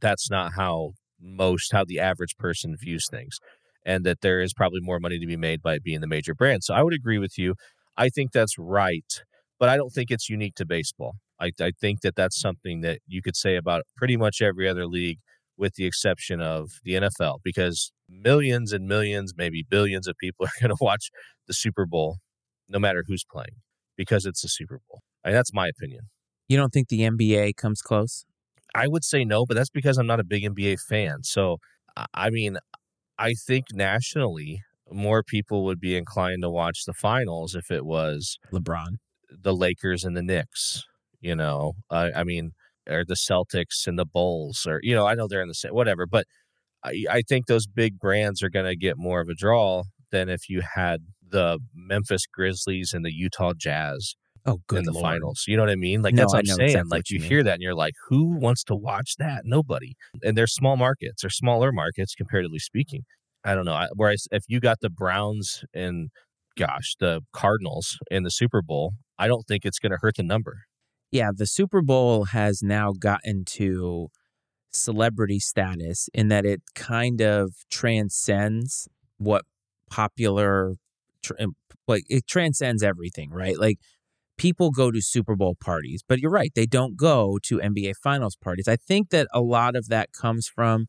that's not how most how the average person views things and that there is probably more money to be made by being the major brand. So I would agree with you. I think that's right, but I don't think it's unique to baseball. I, I think that that's something that you could say about pretty much every other league with the exception of the NFL because millions and millions, maybe billions of people are going to watch the Super Bowl no matter who's playing because it's the Super Bowl. I mean, that's my opinion. You don't think the NBA comes close? I would say no, but that's because I'm not a big NBA fan. So, I mean, I think nationally, more people would be inclined to watch the finals if it was LeBron, the Lakers, and the Knicks. You know, I, I mean, or the Celtics and the Bulls, or you know, I know they're in the same whatever, but I, I think those big brands are going to get more of a draw than if you had the Memphis Grizzlies and the Utah Jazz oh, good in the Lord. finals. You know what I mean? Like No, that's what I'm saying. exactly like you you mean. hear that and you're like, who wants to watch that? Nobody. And they're small markets or smaller markets comparatively speaking. I don't know. I, whereas if you got the Browns and gosh, the Cardinals in the Super Bowl, I don't think it's going to hurt the number. Yeah, the Super Bowl has now gotten to celebrity status in that it kind of transcends what popular um, like it transcends everything, right? Like people go to Super Bowl parties, but you're right, they don't go to NBA finals parties. I think that a lot of that comes from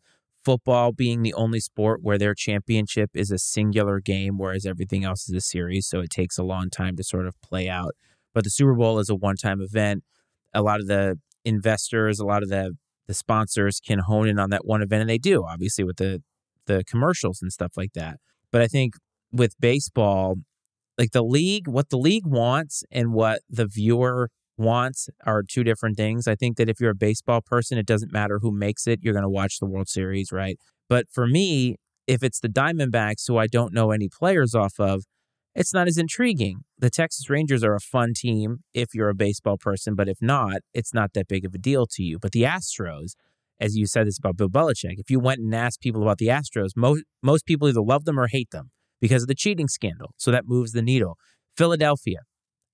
football being the only sport where their championship is a singular game whereas everything else is a series, so it takes a long time to sort of play out. But the Super Bowl is a one-time event. A lot of the investors, a lot of the the sponsors can hone in on that one event and they do, obviously with the the commercials and stuff like that. But I think with baseball, like the league, what the league wants and what the viewer wants are two different things. I think that if you're a baseball person, it doesn't matter who makes it, you're going to watch the World Series, right? But for me, if it's the Diamondbacks, who I don't know any players off of, it's not as intriguing. The Texas Rangers are a fun team if you're a baseball person, but if not, it's not that big of a deal to you. But the Astros, as you said this about Bill Belichick, if you went and asked people about the Astros, most most people either love them or hate them because of the cheating scandal. So that moves the needle. Philadelphia,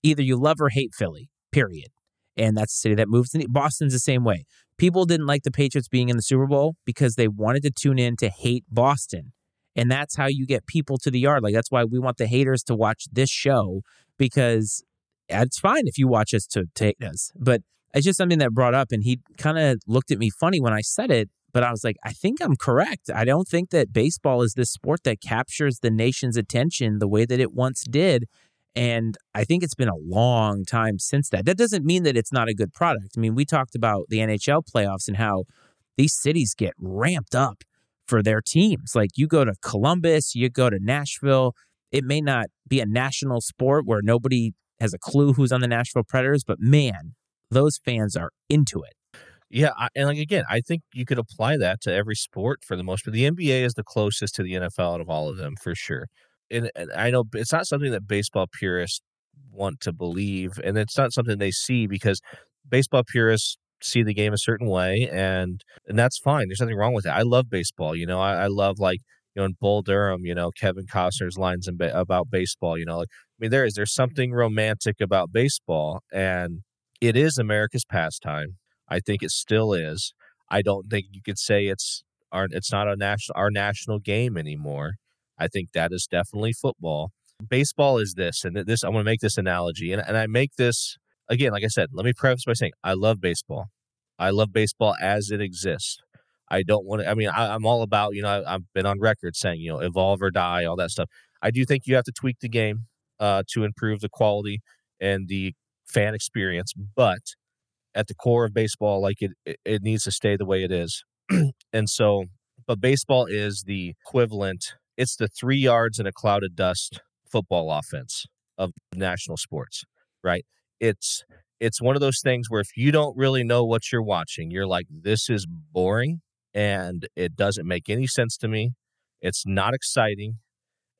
either you love or hate Philly, period. And that's a city that moves. Boston's the same way. People didn't like the Patriots being in the Super Bowl because they wanted to tune in to hate Boston. And that's how you get people to the yard. Like that's why we want the haters to watch this show because it's fine if you watch us to, hate us. But it's just something that brought up and he kind of looked at me funny when I said it, but I was like, I think I'm correct. I don't think that baseball is this sport that captures the nation's attention the way that it once did. And I think it's been a long time since that. That doesn't mean that it's not a good product. I mean, we talked about the NHL playoffs and how these cities get ramped up for their teams. Like you go to Columbus, you go to Nashville. It may not be a national sport where nobody has a clue who's on the Nashville Predators, but man, those fans are into it. Yeah, and like again, I think you could apply that to every sport for the most part. The NBA is the closest to the NFL out of all of them for sure. And, and I know it's not something that baseball purists want to believe, and it's not something they see because baseball purists see the game a certain way, and and that's fine. There's nothing wrong with it. I love baseball. You know, I, I love like you know in Bull Durham. You know, Kevin Costner's lines in ba- about baseball. You know, like I mean, there is there's something romantic about baseball, and it is America's pastime. I think it still is. I don't think you could say it's our it's not a national our national game anymore. I think that is definitely football. Baseball is this, and this I want to make this analogy, and, and I make this again, like I said. Let me preface by saying I love baseball. I love baseball as it exists. I don't want to. I mean, I, I'm all about you know. I, I've been on record saying you know evolve or die, all that stuff. I do think you have to tweak the game uh, to improve the quality and the fan experience, but at the core of baseball, like it, it, it needs to stay the way it is. and so, but baseball is the equivalent it's the three yards in a cloud of dust football offense of national sports, right? It's it's one of those things where if you don't really know what you're watching, you're like, this is boring and it doesn't make any sense to me. It's not exciting.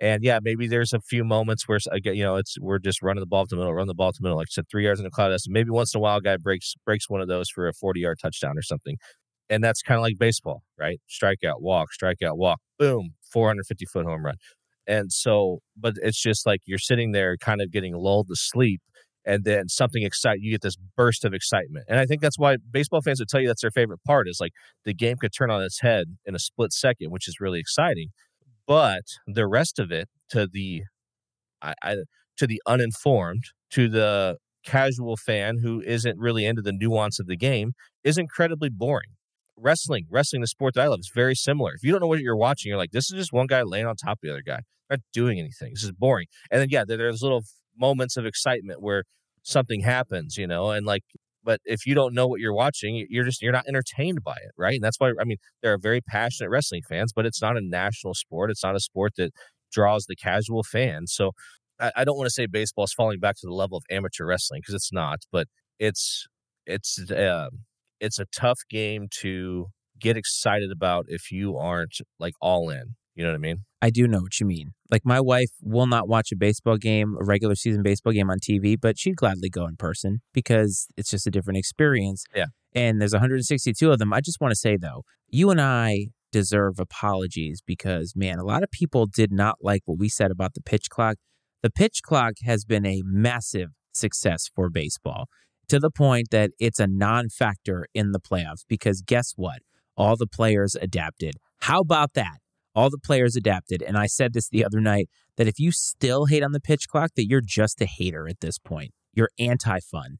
And yeah, maybe there's a few moments where again, you know, it's we're just running the ball to the middle, run the ball to the middle, like I said, three yards in the cloud. Of dust. Maybe once in a while, a guy breaks breaks one of those for a 40 yard touchdown or something. And that's kind of like baseball, right? Strikeout, walk, strikeout, walk, boom, 450 foot home run. And so, but it's just like you're sitting there kind of getting lulled to sleep and then something excite you get this burst of excitement. And I think that's why baseball fans would tell you that's their favorite part is like the game could turn on its head in a split second, which is really exciting. But the rest of it to the I, I to the uninformed, to the casual fan who isn't really into the nuance of the game is incredibly boring. Wrestling, wrestling, the sport that I love, is very similar. If you don't know what you're watching, you're like, this is just one guy laying on top of the other guy, not doing anything. This is boring. And then, yeah, there's little moments of excitement where something happens, you know, and like, but if you don't know what you're watching, you're just, you're not entertained by it. Right. And that's why, I mean, there are very passionate wrestling fans, but it's not a national sport. It's not a sport that draws the casual fan. So I, I don't want to say baseball is falling back to the level of amateur wrestling because it's not, but it's, it's, uh, it's a tough game to get excited about if you aren't like all in. You know what I mean? I do know what you mean. Like my wife will not watch a baseball game, a regular season baseball game on TV, but she'd gladly go in person because it's just a different experience. Yeah. And there's 162 of them. I just want to say though, you and I deserve apologies because man, a lot of people did not like what we said about the pitch clock. The pitch clock has been a massive success for baseball to the point that it's a non-factor in the playoffs because guess what? All the players adapted. How about that? all the players adapted. And I said this the other night that if you still hate on the pitch clock, that you're just a hater at this point. You're anti fun.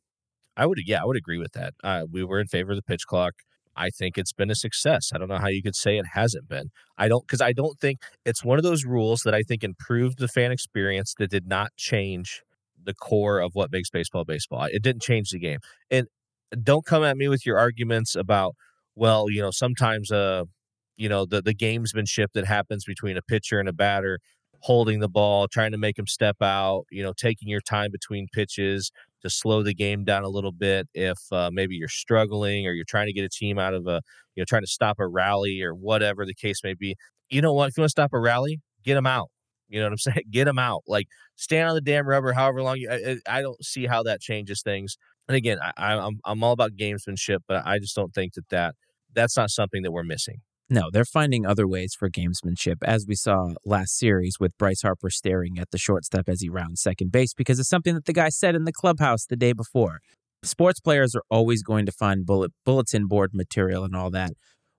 I would, yeah, I would agree with that. Uh, we were in favor of the pitch clock. I think it's been a success. I don't know how you could say it hasn't been. I don't, because I don't think it's one of those rules that I think improved the fan experience that did not change the core of what makes baseball baseball. It didn't change the game. And don't come at me with your arguments about, well, you know, sometimes uh, you know the the gamesmanship that happens between a pitcher and a batter holding the ball trying to make him step out you know taking your time between pitches to slow the game down a little bit if uh, maybe you're struggling or you're trying to get a team out of a you know trying to stop a rally or whatever the case may be you know what if you want to stop a rally get them out you know what i'm saying get them out like stand on the damn rubber however long you i, I don't see how that changes things and again I, I'm, I'm all about gamesmanship but i just don't think that that that's not something that we're missing no, they're finding other ways for gamesmanship, as we saw last series with Bryce Harper staring at the shortstop as he rounds second base because it's something that the guy said in the clubhouse the day before. Sports players are always going to find bullet, bulletin board material and all that.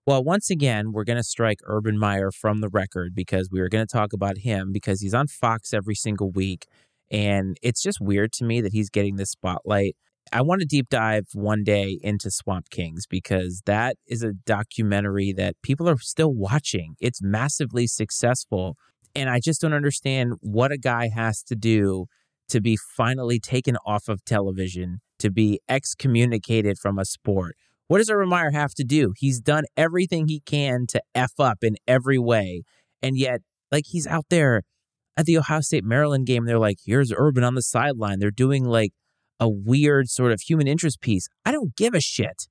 Well, once again, we're going to strike Urban Meyer from the record because we were going to talk about him because he's on Fox every single week. And it's just weird to me that he's getting this spotlight. I want to deep dive one day into Swamp Kings because that is a documentary that people are still watching. It's massively successful. And I just don't understand what a guy has to do to be finally taken off of television, to be excommunicated from a sport. What does Urban Meyer have to do? He's done everything he can to F up in every way. And yet, like, he's out there at the Ohio State Maryland game. They're like, here's Urban on the sideline. They're doing like a weird sort of human interest piece. I don't give a shit.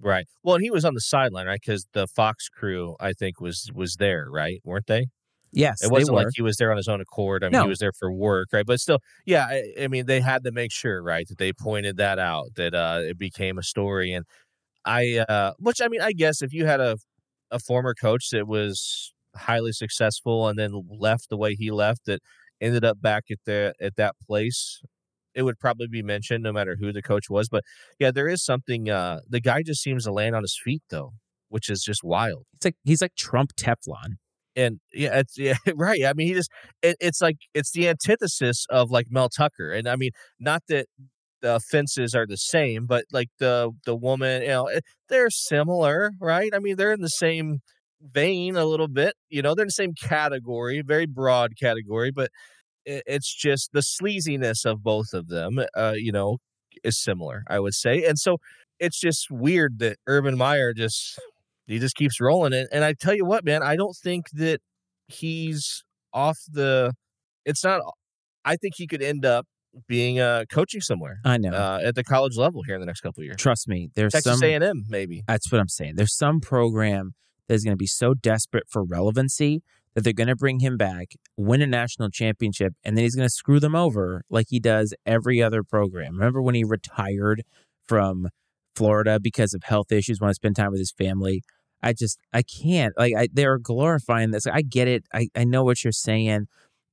Right. Well, and he was on the sideline, right? Because the Fox crew, I think, was was there, right? Weren't they? Yes, it wasn't like he was there on his own accord. I mean, no. he was there for work, right? But still, yeah. I, I, mean, they had to make sure, right, that they pointed that out, that uh, it became a story. And I, uh, which I mean, I guess if you had a a former coach that was highly successful and then left the way he left, that ended up back at the at that place it would probably be mentioned no matter who the coach was. But yeah, there is something. Uh, the guy just seems to land on his feet though, which is just wild. It's like he's like Trump Teflon. And yeah, it's yeah, right. I mean, he just it, it's like it's the antithesis of like Mel Tucker. And I mean, not that the offenses are the same, but like the the woman, you know, eh, they're similar, right? I mean, they're in the same vein a little bit. You know, they're in the same category, very broad category, but it's just the sleaziness of both of them, uh, you know, is similar, I would say. And so it's just weird that Urban Meyer just he just keeps rolling it. And I tell you what, man, I don't think that he's off the. It's not. I think he could end up being uh, coaching somewhere. I know uh, at the college level here in the next couple of years. Trust me, there's Texas some. A&M maybe. That's what I'm saying. There's some program that's going to be so desperate for relevancy that they're going to bring him back, win a national championship, and then he's going to screw them over like he does every other program. Remember when he retired from Florida because of health issues, want to spend time with his family? I just I can't like I, they're glorifying this. I get it. I, I know what you're saying,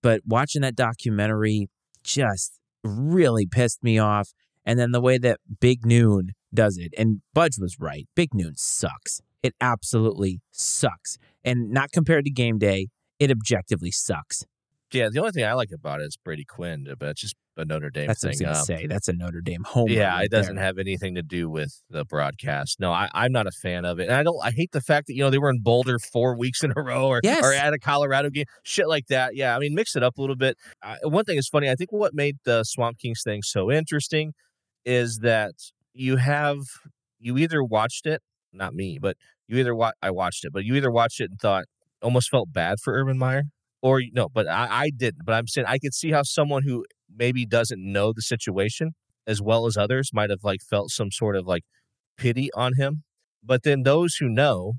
but watching that documentary just really pissed me off. And then the way that Big Noon does it, and Budge was right. Big Noon sucks. It absolutely sucks. And not compared to game day, it objectively sucks. Yeah, the only thing I like about it is Brady Quinn, but it's just a Notre Dame That's thing. what I was Um, say. That's a Notre Dame home. yeah, run it doesn't there. have anything to do with the broadcast. No, I, I'm not a fan of it, and I don't. I hate the fact that you know they were in Boulder four weeks in a row, or Yes. or at a Colorado game, shit like that. Yeah, I mean, mix it up a little bit. Uh, one thing is funny. I think what made the Swamp Kings thing so interesting is that you have you either watched it, not me, but you either wa- I watched it, but you either watched it and thought almost felt bad for Urban Meyer, or no, but I, I didn't. But I'm saying I could see how someone who maybe doesn't know the situation as well as others might have like felt some sort of like pity on him. But then those who know,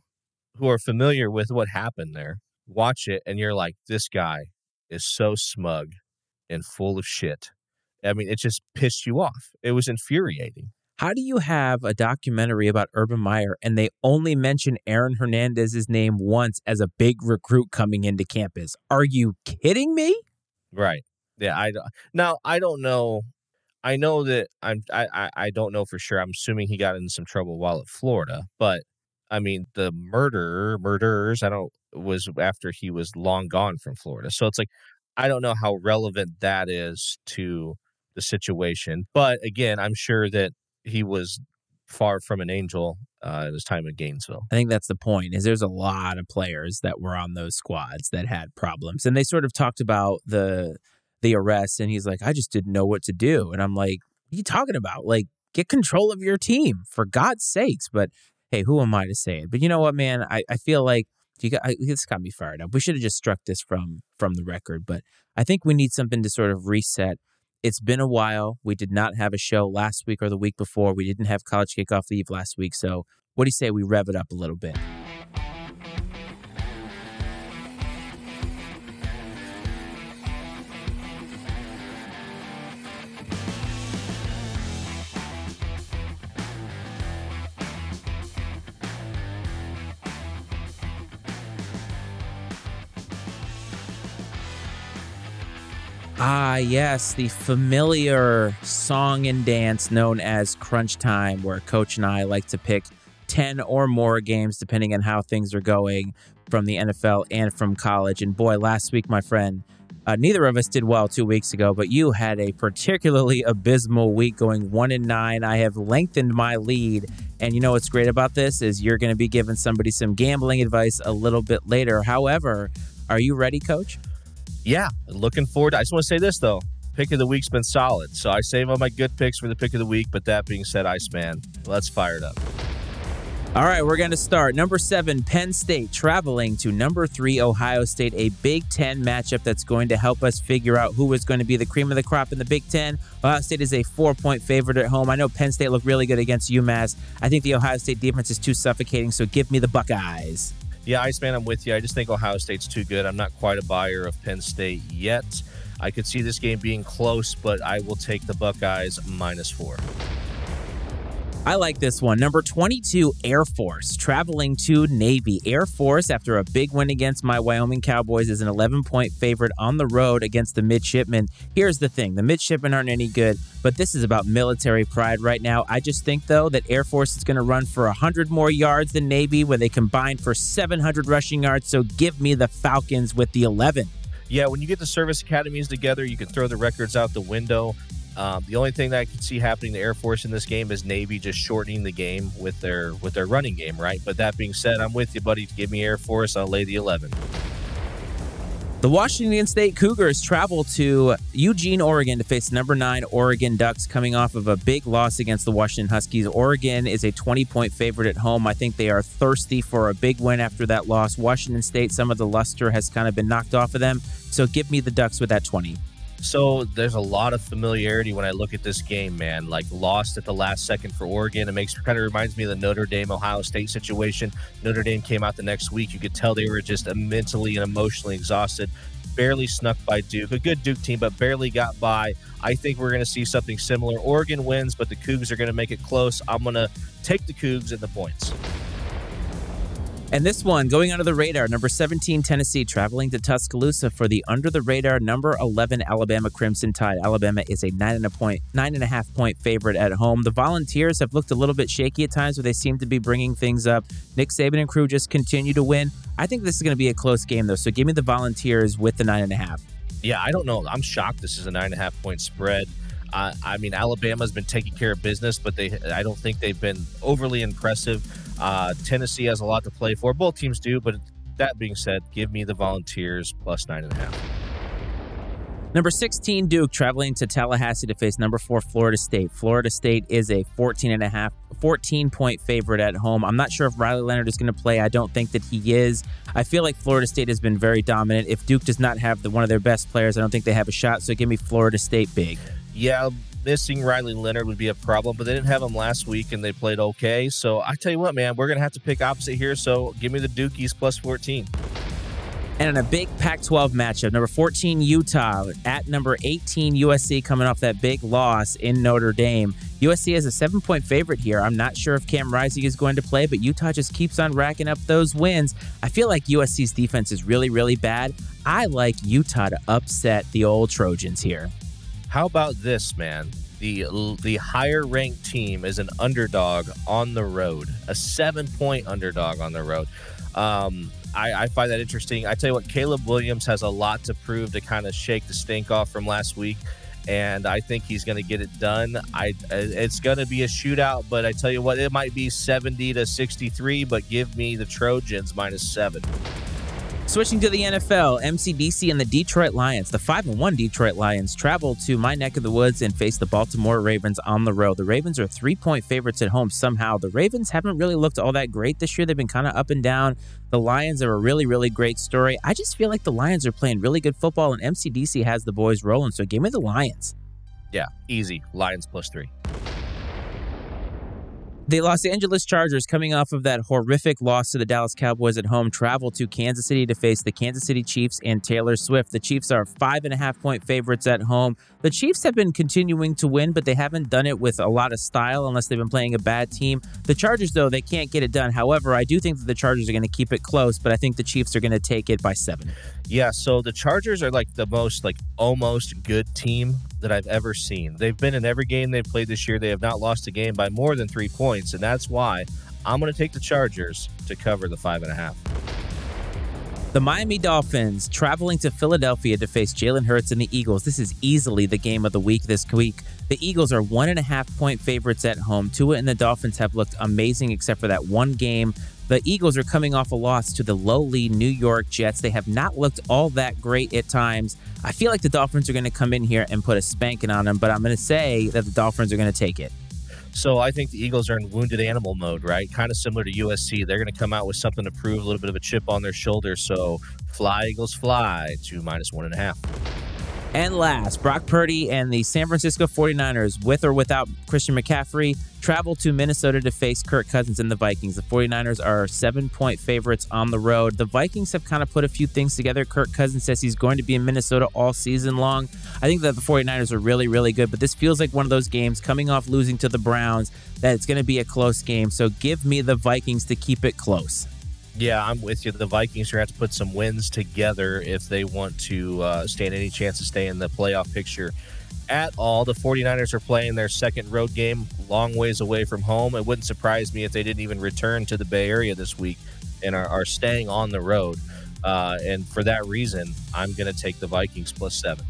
who are familiar with what happened there, watch it and you're like, this guy is so smug and full of shit. I mean, it just pissed you off. It was infuriating. How do you have a documentary about Urban Meyer and they only mention Aaron Hernandez's name once as a big recruit coming into campus? Are you kidding me? Right. Yeah. I don't- now I don't know. I know that I'm. I, I I don't know for sure. I'm assuming he got in some trouble while at Florida, but I mean the murder murderers. I don't was after he was long gone from Florida. So it's like I don't know how relevant that is to the situation. But again, I'm sure that he was far from an angel uh, at his time in Gainesville. I think that's the point. Is there's a lot of players that were on those squads that had problems, and they sort of talked about the the arrest, and he's like, I just didn't know what to do, and I'm like, what are you talking about? Like, get control of your team for God's sakes. But hey, who am I to say it? But you know what, man? I, I feel like you got I, this got me fired up. We should have just struck this from from the record, but I think we need something to sort of reset. It's been a while. We did not have a show last week or the week before. We didn't have college kickoff eve last week, so what do you say we rev it up a little bit? Ah, yes, the familiar song and dance known as Crunch Time, where Coach and I like to pick 10 or more games, depending on how things are going from the NFL and from college. And boy, last week, my friend, uh, neither of us did well two weeks ago, but you had a particularly abysmal week going one and nine. I have lengthened my lead. And you know what's great about this is you're going to be giving somebody some gambling advice a little bit later. However, are you ready, coach? Yeah, looking forward. To, I just want to say this though. Pick of the week's been solid, so I save all my good picks for the pick of the week. But that being said, Iceman, let's fire it up. All right, we're going to start. Number seven, Penn State traveling to number three, Ohio State, a Big Ten matchup that's going to help us figure out who is going to be the cream of the crop in the Big Ten. Ohio State is a four point favorite at home. I know Penn State looked really good against UMass. I think the Ohio State defense is too suffocating, so give me the Buckeyes. Yeah, Iceman, I'm with you. I just think Ohio State's too good. I'm not quite a buyer of Penn State yet. I could see this game being close, but I will take the Buckeyes minus four. I like this one. Number 22, Air Force, traveling to Navy. Air Force, after a big win against my Wyoming Cowboys, is an 11 point favorite on the road against the midshipmen. Here's the thing the midshipmen aren't any good, but this is about military pride right now. I just think, though, that Air Force is going to run for 100 more yards than Navy, where they combined for 700 rushing yards. So give me the Falcons with the 11. Yeah, when you get the service academies together, you can throw the records out the window. Um, the only thing that I can see happening to Air Force in this game is Navy just shortening the game with their with their running game, right? But that being said, I'm with you, buddy. Give me Air Force. I'll lay the 11. The Washington State Cougars travel to Eugene, Oregon to face number nine Oregon Ducks coming off of a big loss against the Washington Huskies. Oregon is a 20 point favorite at home. I think they are thirsty for a big win after that loss. Washington State, some of the luster has kind of been knocked off of them. So give me the Ducks with that 20. So there's a lot of familiarity when I look at this game, man. Like lost at the last second for Oregon. It makes kind of reminds me of the Notre Dame Ohio State situation. Notre Dame came out the next week. You could tell they were just mentally and emotionally exhausted. Barely snuck by Duke, a good Duke team, but barely got by. I think we're going to see something similar. Oregon wins, but the Cougs are going to make it close. I'm going to take the Cougs and the points. And this one going under the radar, number 17 Tennessee traveling to Tuscaloosa for the under the radar number 11 Alabama Crimson Tide. Alabama is a nine and a point, nine and a half point favorite at home. The Volunteers have looked a little bit shaky at times, but they seem to be bringing things up. Nick Saban and crew just continue to win. I think this is going to be a close game though, so give me the Volunteers with the nine and a half. Yeah, I don't know. I'm shocked. This is a nine and a half point spread. I mean, Alabama's been taking care of business, but they I don't think they've been overly impressive. Uh, Tennessee has a lot to play for. Both teams do, but that being said, give me the Volunteers plus nine and a half. Number 16, Duke traveling to Tallahassee to face number four, Florida State. Florida State is a 14 and a half, 14 point favorite at home. I'm not sure if Riley Leonard is going to play. I don't think that he is. I feel like Florida State has been very dominant. If Duke does not have the, one of their best players, I don't think they have a shot. So give me Florida State big. Yeah, missing Riley Leonard would be a problem, but they didn't have him last week and they played okay. So I tell you what, man, we're going to have to pick opposite here. So give me the Dukies plus 14. And in a big Pac 12 matchup, number 14 Utah at number 18 USC coming off that big loss in Notre Dame. USC is a seven point favorite here. I'm not sure if Cam Rising is going to play, but Utah just keeps on racking up those wins. I feel like USC's defense is really, really bad. I like Utah to upset the old Trojans here. How about this, man? The the higher ranked team is an underdog on the road, a seven point underdog on the road. Um, I, I, find that interesting. I tell you what, Caleb Williams has a lot to prove to kind of shake the stink off from last week, and I think he's going to get it done. I it's going to be a shootout, but I tell you what, it might be seventy to sixty three. But give me the Trojans minus seven. Switching to the NFL, MCDC and the Detroit Lions, the 5 and 1 Detroit Lions, travel to my neck of the woods and face the Baltimore Ravens on the road. The Ravens are three point favorites at home somehow. The Ravens haven't really looked all that great this year. They've been kind of up and down. The Lions are a really, really great story. I just feel like the Lions are playing really good football, and MCDC has the boys rolling. So give me the Lions. Yeah, easy. Lions plus three. The Los Angeles Chargers, coming off of that horrific loss to the Dallas Cowboys at home, travel to Kansas City to face the Kansas City Chiefs and Taylor Swift. The Chiefs are five and a half point favorites at home. The Chiefs have been continuing to win, but they haven't done it with a lot of style unless they've been playing a bad team. The Chargers, though, they can't get it done. However, I do think that the Chargers are going to keep it close, but I think the Chiefs are going to take it by seven. Yeah, so the Chargers are like the most like almost good team that I've ever seen. They've been in every game they've played this year. They have not lost a game by more than three points, and that's why I'm going to take the Chargers to cover the five and a half. The Miami Dolphins traveling to Philadelphia to face Jalen Hurts and the Eagles. This is easily the game of the week this week. The Eagles are one and a half point favorites at home. Tua and the Dolphins have looked amazing except for that one game. The Eagles are coming off a loss to the lowly New York Jets. They have not looked all that great at times. I feel like the Dolphins are going to come in here and put a spanking on them, but I'm going to say that the Dolphins are going to take it. So I think the Eagles are in wounded animal mode, right? Kind of similar to USC. They're going to come out with something to prove, a little bit of a chip on their shoulder. So fly, Eagles, fly to minus one and a half. And last, Brock Purdy and the San Francisco 49ers, with or without Christian McCaffrey, travel to Minnesota to face Kirk Cousins and the Vikings. The 49ers are seven point favorites on the road. The Vikings have kind of put a few things together. Kirk Cousins says he's going to be in Minnesota all season long. I think that the 49ers are really, really good, but this feels like one of those games coming off losing to the Browns that it's going to be a close game. So give me the Vikings to keep it close. Yeah, I'm with you. The Vikings are going to have to put some wins together if they want to uh, stand any chance to stay in the playoff picture at all. The 49ers are playing their second road game long ways away from home. It wouldn't surprise me if they didn't even return to the Bay Area this week and are, are staying on the road. Uh, and for that reason, I'm going to take the Vikings plus seven.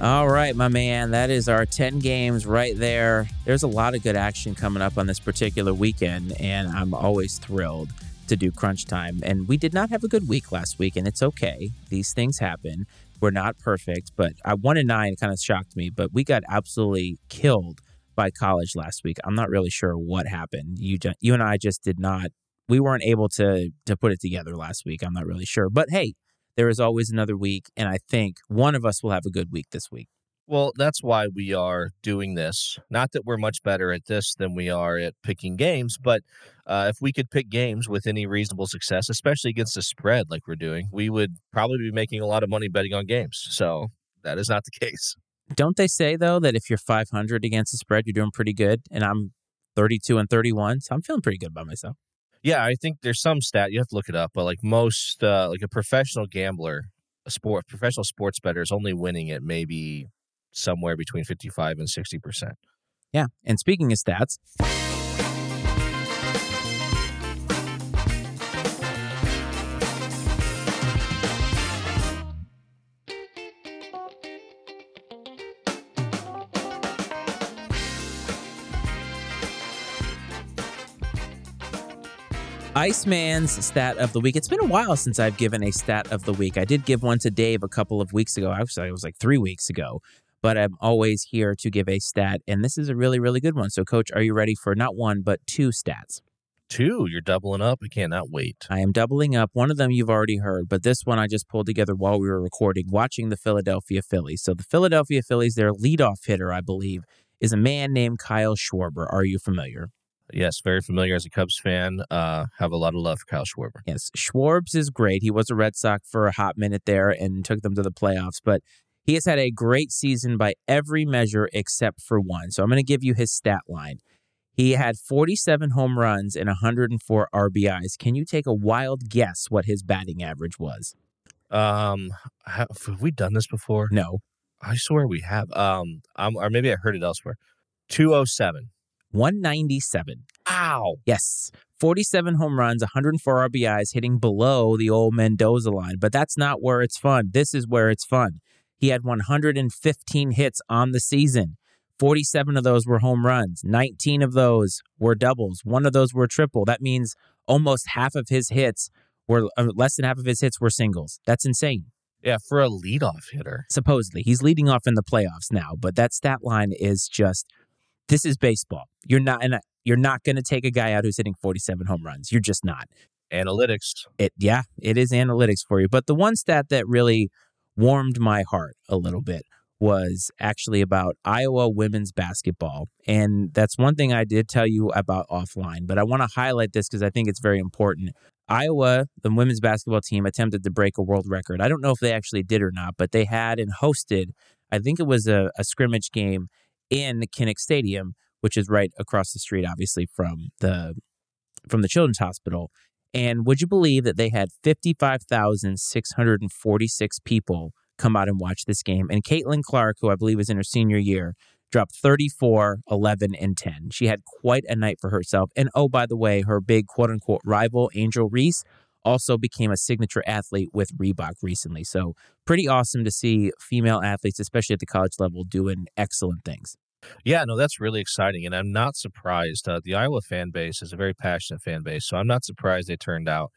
All right, my man. That is our 10 games right there. There's a lot of good action coming up on this particular weekend, and I'm always thrilled to do crunch time. And we did not have a good week last week, and it's okay. These things happen. We're not perfect, but I one and nine kind of shocked me. But we got absolutely killed by college last week. I'm not really sure what happened. You you and I just did not. We weren't able to to put it together last week. I'm not really sure, but hey, there is always another week, and I think one of us will have a good week this week. Well, that's why we are doing this. Not that we're much better at this than we are at picking games, but uh, if we could pick games with any reasonable success, especially against the spread like we're doing, we would probably be making a lot of money betting on games. So that is not the case. Don't they say though that if you're 500 against the spread, you're doing pretty good? And I'm 32 and 31, so I'm feeling pretty good about myself. Yeah, I think there's some stat you have to look it up, but like most, uh, like a professional gambler, a sport professional sports bettor is only winning at maybe somewhere between 55 and 60%. Yeah. And speaking of stats, Iceman's stat of the week. It's been a while since I've given a stat of the week. I did give one to Dave a couple of weeks ago. Actually, it was like three weeks ago but I'm always here to give a stat. And this is a really, really good one. So, coach, are you ready for not one, but two stats? Two, you're doubling up. I cannot wait. I am doubling up. One of them you've already heard, but this one I just pulled together while we were recording, watching the Philadelphia Phillies. So, the Philadelphia Phillies, their leadoff hitter, I believe, is a man named Kyle Schwarber. Are you familiar? Yes, very familiar as a Cubs fan. Uh, have a lot of love for Kyle Schwarber. Yes, Schwarbs is great. He was a Red Sox for a hot minute there and took them to the playoffs, but he has had a great season by every measure except for one. So I'm going to give you his stat line. He had 47 home runs and 104 RBIs. Can you take a wild guess what his batting average was? Um, have, have we done this before? No. I swear we have. Um, I'm, or maybe I heard it elsewhere. 207. 197. Ow. Yes. 47 home runs, 104 RBIs, hitting below the old Mendoza line. But that's not where it's fun. This is where it's fun. He had 115 hits on the season. 47 of those were home runs. 19 of those were doubles. One of those were triple. That means almost half of his hits were uh, less than half of his hits were singles. That's insane. Yeah, for a leadoff hitter. Supposedly. He's leading off in the playoffs now, but that stat line is just this is baseball. You're not and you're not going to take a guy out who's hitting 47 home runs. You're just not. Analytics. It yeah, it is analytics for you. But the one stat that really warmed my heart a little bit was actually about Iowa women's basketball. And that's one thing I did tell you about offline, but I want to highlight this because I think it's very important. Iowa, the women's basketball team, attempted to break a world record. I don't know if they actually did or not, but they had and hosted, I think it was a, a scrimmage game in Kinnick Stadium, which is right across the street, obviously, from the from the Children's Hospital. And would you believe that they had 55,646 people come out and watch this game? And Caitlin Clark, who I believe is in her senior year, dropped 34, 11, and 10. She had quite a night for herself. And oh, by the way, her big quote unquote rival, Angel Reese, also became a signature athlete with Reebok recently. So, pretty awesome to see female athletes, especially at the college level, doing excellent things. Yeah, no, that's really exciting, and I'm not surprised. Uh, the Iowa fan base is a very passionate fan base, so I'm not surprised they turned out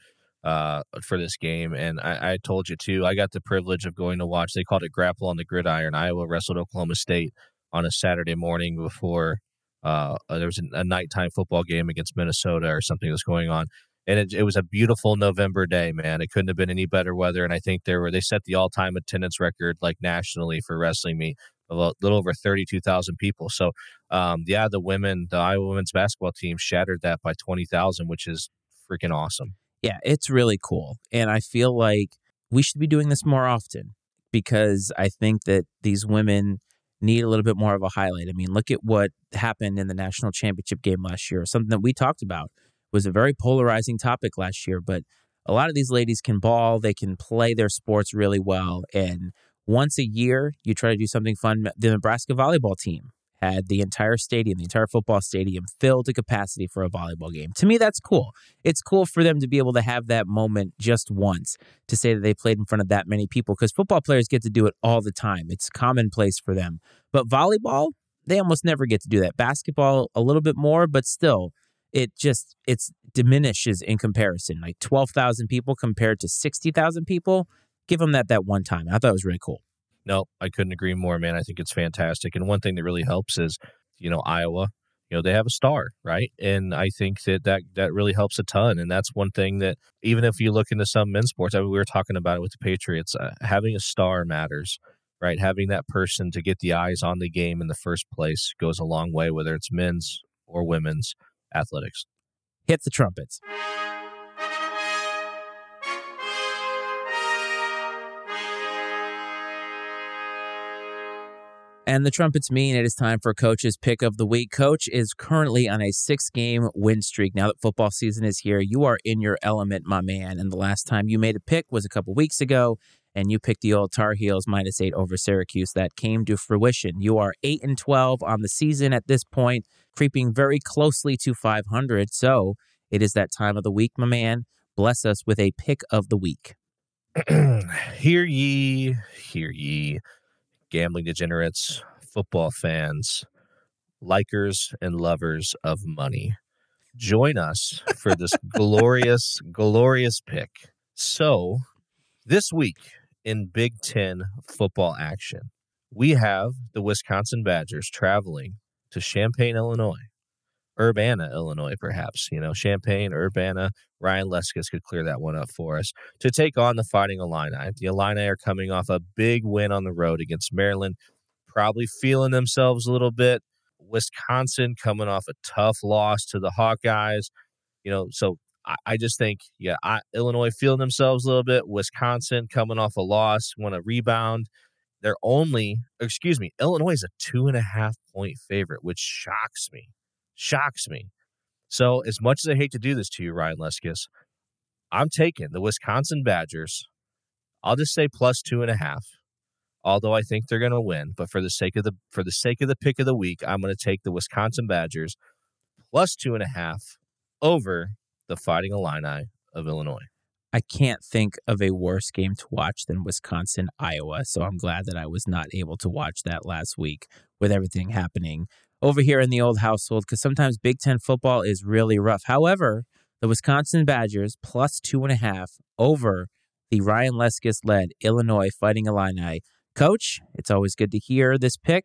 uh, for this game. And I, I, told you too, I got the privilege of going to watch. They called it Grapple on the Gridiron. Iowa wrestled Oklahoma State on a Saturday morning before uh, there was a, nighttime football game against Minnesota or something was going on. And it, it was a beautiful November day, man. It couldn't have been any better weather. And I think there were they set the all time attendance record like nationally for wrestling meet a little over 32,000 people. So, um, yeah, the women, the Iowa women's basketball team shattered that by 20,000, which is freaking awesome. Yeah, it's really cool. And I feel like we should be doing this more often because I think that these women need a little bit more of a highlight. I mean, look at what happened in the national championship game last year. Something that we talked about was a very polarizing topic last year, but a lot of these ladies can ball, they can play their sports really well and once a year, you try to do something fun. The Nebraska volleyball team had the entire stadium, the entire football stadium filled to capacity for a volleyball game. To me, that's cool. It's cool for them to be able to have that moment just once to say that they played in front of that many people because football players get to do it all the time. It's commonplace for them. But volleyball, they almost never get to do that. Basketball, a little bit more, but still, it just it's diminishes in comparison. Like twelve thousand people compared to sixty thousand people. Give them that that one time. I thought it was really cool. No, I couldn't agree more, man. I think it's fantastic. And one thing that really helps is, you know, Iowa, you know, they have a star, right? And I think that that, that really helps a ton. And that's one thing that even if you look into some men's sports, I mean, we were talking about it with the Patriots, uh, having a star matters, right? Having that person to get the eyes on the game in the first place goes a long way, whether it's men's or women's athletics. Hit the trumpets. And the trumpets mean it is time for Coach's pick of the week. Coach is currently on a six game win streak. Now that football season is here, you are in your element, my man. And the last time you made a pick was a couple weeks ago, and you picked the old Tar Heels minus eight over Syracuse. That came to fruition. You are eight and 12 on the season at this point, creeping very closely to 500. So it is that time of the week, my man. Bless us with a pick of the week. hear ye, hear ye gambling degenerates, football fans, likers, and lovers of money. Join us for this glorious, glorious pick. So, this week in Big Ten football action, we have the Wisconsin Badgers traveling to Champaign, Illinois Urbana, Illinois, perhaps. You know, Champaign, Urbana. Ryan Leskis could clear that one up for us to take on the Fighting Illini. The Illini are coming off a big win on the road against Maryland, probably feeling themselves a little bit. Wisconsin coming off a tough loss to the Hawkeyes. You know, so I, I just think, yeah, I, Illinois feeling themselves a little bit. Wisconsin coming off a loss, want to rebound. They're only, excuse me, Illinois is a two and a half point favorite, which shocks me shocks me. So, as much as I hate to do this to you, Ryan Leskis, I'm taking the Wisconsin Badgers. I'll just say plus two and a half. Although I think they're going to win, but for the sake of the for the sake of the pick of the week, I'm going to take the Wisconsin Badgers plus two and a half over the Fighting Illini of Illinois. I can't think of a worse game to watch than Wisconsin Iowa. So I'm glad that I was not able to watch that last week with everything happening over here in the old household because sometimes Big Ten football is really rough. However, the Wisconsin Badgers plus two and a half over the Ryan Leskis led Illinois Fighting Illini. Coach, it's always good to hear this pick.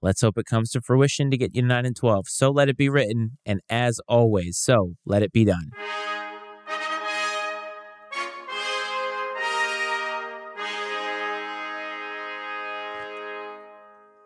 Let's hope it comes to fruition to get you 9 and 12. So let it be written, and as always, so let it be done.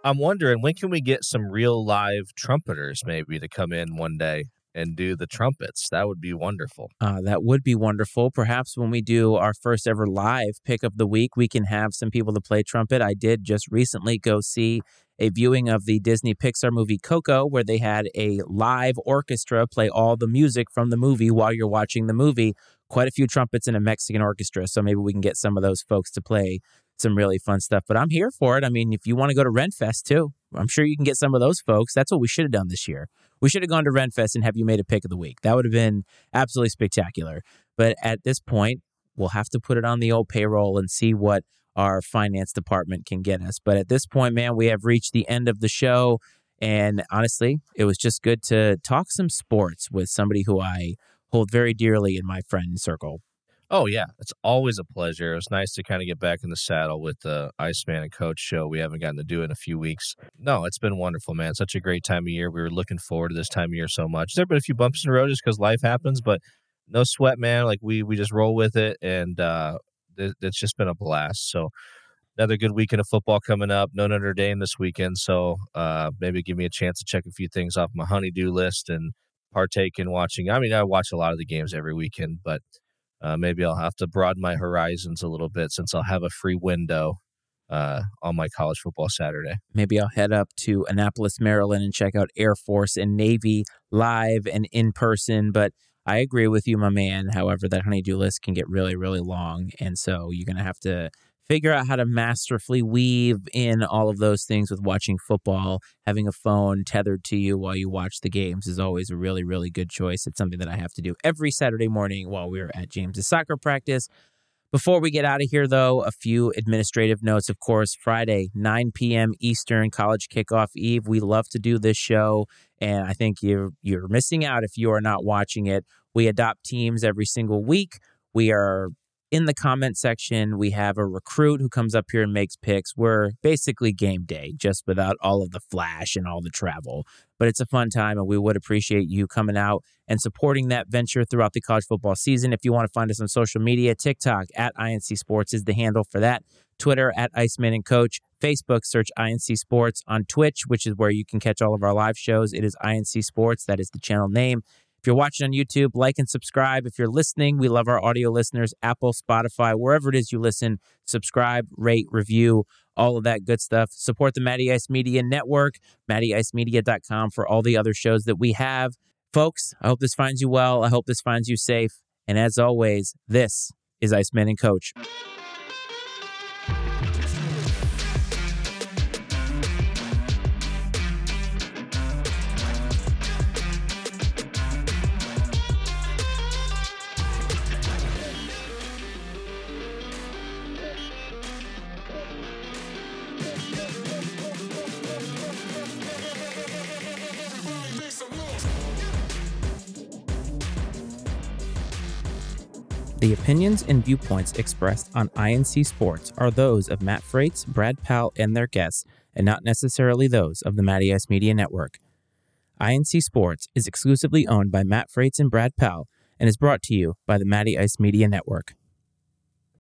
I'm wondering when can we get some real live trumpeters maybe to come in one day and do the trumpets. That would be wonderful. Uh, that would be wonderful. Perhaps when we do our first ever live pick of the week, we can have some people to play trumpet. I did just recently go see a viewing of the Disney Pixar movie Coco, where they had a live orchestra play all the music from the movie while you're watching the movie. Quite a few trumpets in a Mexican orchestra. So maybe we can get some of those folks to play some really fun stuff. But I'm here for it. I mean, if you want to go to Renfest too, I'm sure you can get some of those folks. That's what we should have done this year. We should have gone to Renfest and have you made a pick of the week. That would have been absolutely spectacular. But at this point, we'll have to put it on the old payroll and see what our finance department can get us. But at this point, man, we have reached the end of the show. And honestly, it was just good to talk some sports with somebody who I hold very dearly in my friend circle. Oh yeah, it's always a pleasure. It was nice to kind of get back in the saddle with the Iceman and Coach show. We haven't gotten to do in a few weeks. No, it's been wonderful, man. Such a great time of year. We were looking forward to this time of year so much. There have been a few bumps in the road just because life happens, but no sweat, man. Like we we just roll with it, and uh, it, it's just been a blast. So another good weekend of football coming up. No Notre Dame this weekend, so uh, maybe give me a chance to check a few things off my honeydew list and partake in watching. I mean, I watch a lot of the games every weekend, but uh, maybe I'll have to broaden my horizons a little bit since I'll have a free window uh, on my college football Saturday. Maybe I'll head up to Annapolis, Maryland, and check out Air Force and Navy live and in person. But I agree with you, my man. However, that honeydew list can get really, really long, and so you're gonna have to figure out how to masterfully weave in all of those things with watching football. Having a phone tethered to you while you watch the games is always a really, really good choice. It's something that I have to do every Saturday morning while we're at James's soccer practice. Before we get out of here, though, a few administrative notes. Of course, Friday, 9 p.m. Eastern, college kickoff eve. We love to do this show, and I think you're you're missing out if you are not watching it. We adopt teams every single week. We are in the comment section, we have a recruit who comes up here and makes picks. We're basically game day, just without all of the flash and all the travel. But it's a fun time, and we would appreciate you coming out and supporting that venture throughout the college football season. If you want to find us on social media, TikTok at I&C Sports is the handle for that. Twitter at Iceman and Coach. Facebook, search I&C Sports. On Twitch, which is where you can catch all of our live shows, it is I&C Sports. That is the channel name. If you're watching on YouTube, like and subscribe. If you're listening, we love our audio listeners, Apple, Spotify, wherever it is you listen, subscribe, rate, review, all of that good stuff. Support the Matty Ice Media Network, mattyicemedia.com for all the other shows that we have. Folks, I hope this finds you well. I hope this finds you safe. And as always, this is Iceman and Coach. The opinions and viewpoints expressed on I&C Sports are those of Matt Frates, Brad Powell, and their guests, and not necessarily those of the Matty Ice Media Network. I&C Sports is exclusively owned by Matt Frates and Brad Powell and is brought to you by the Matty Ice Media Network.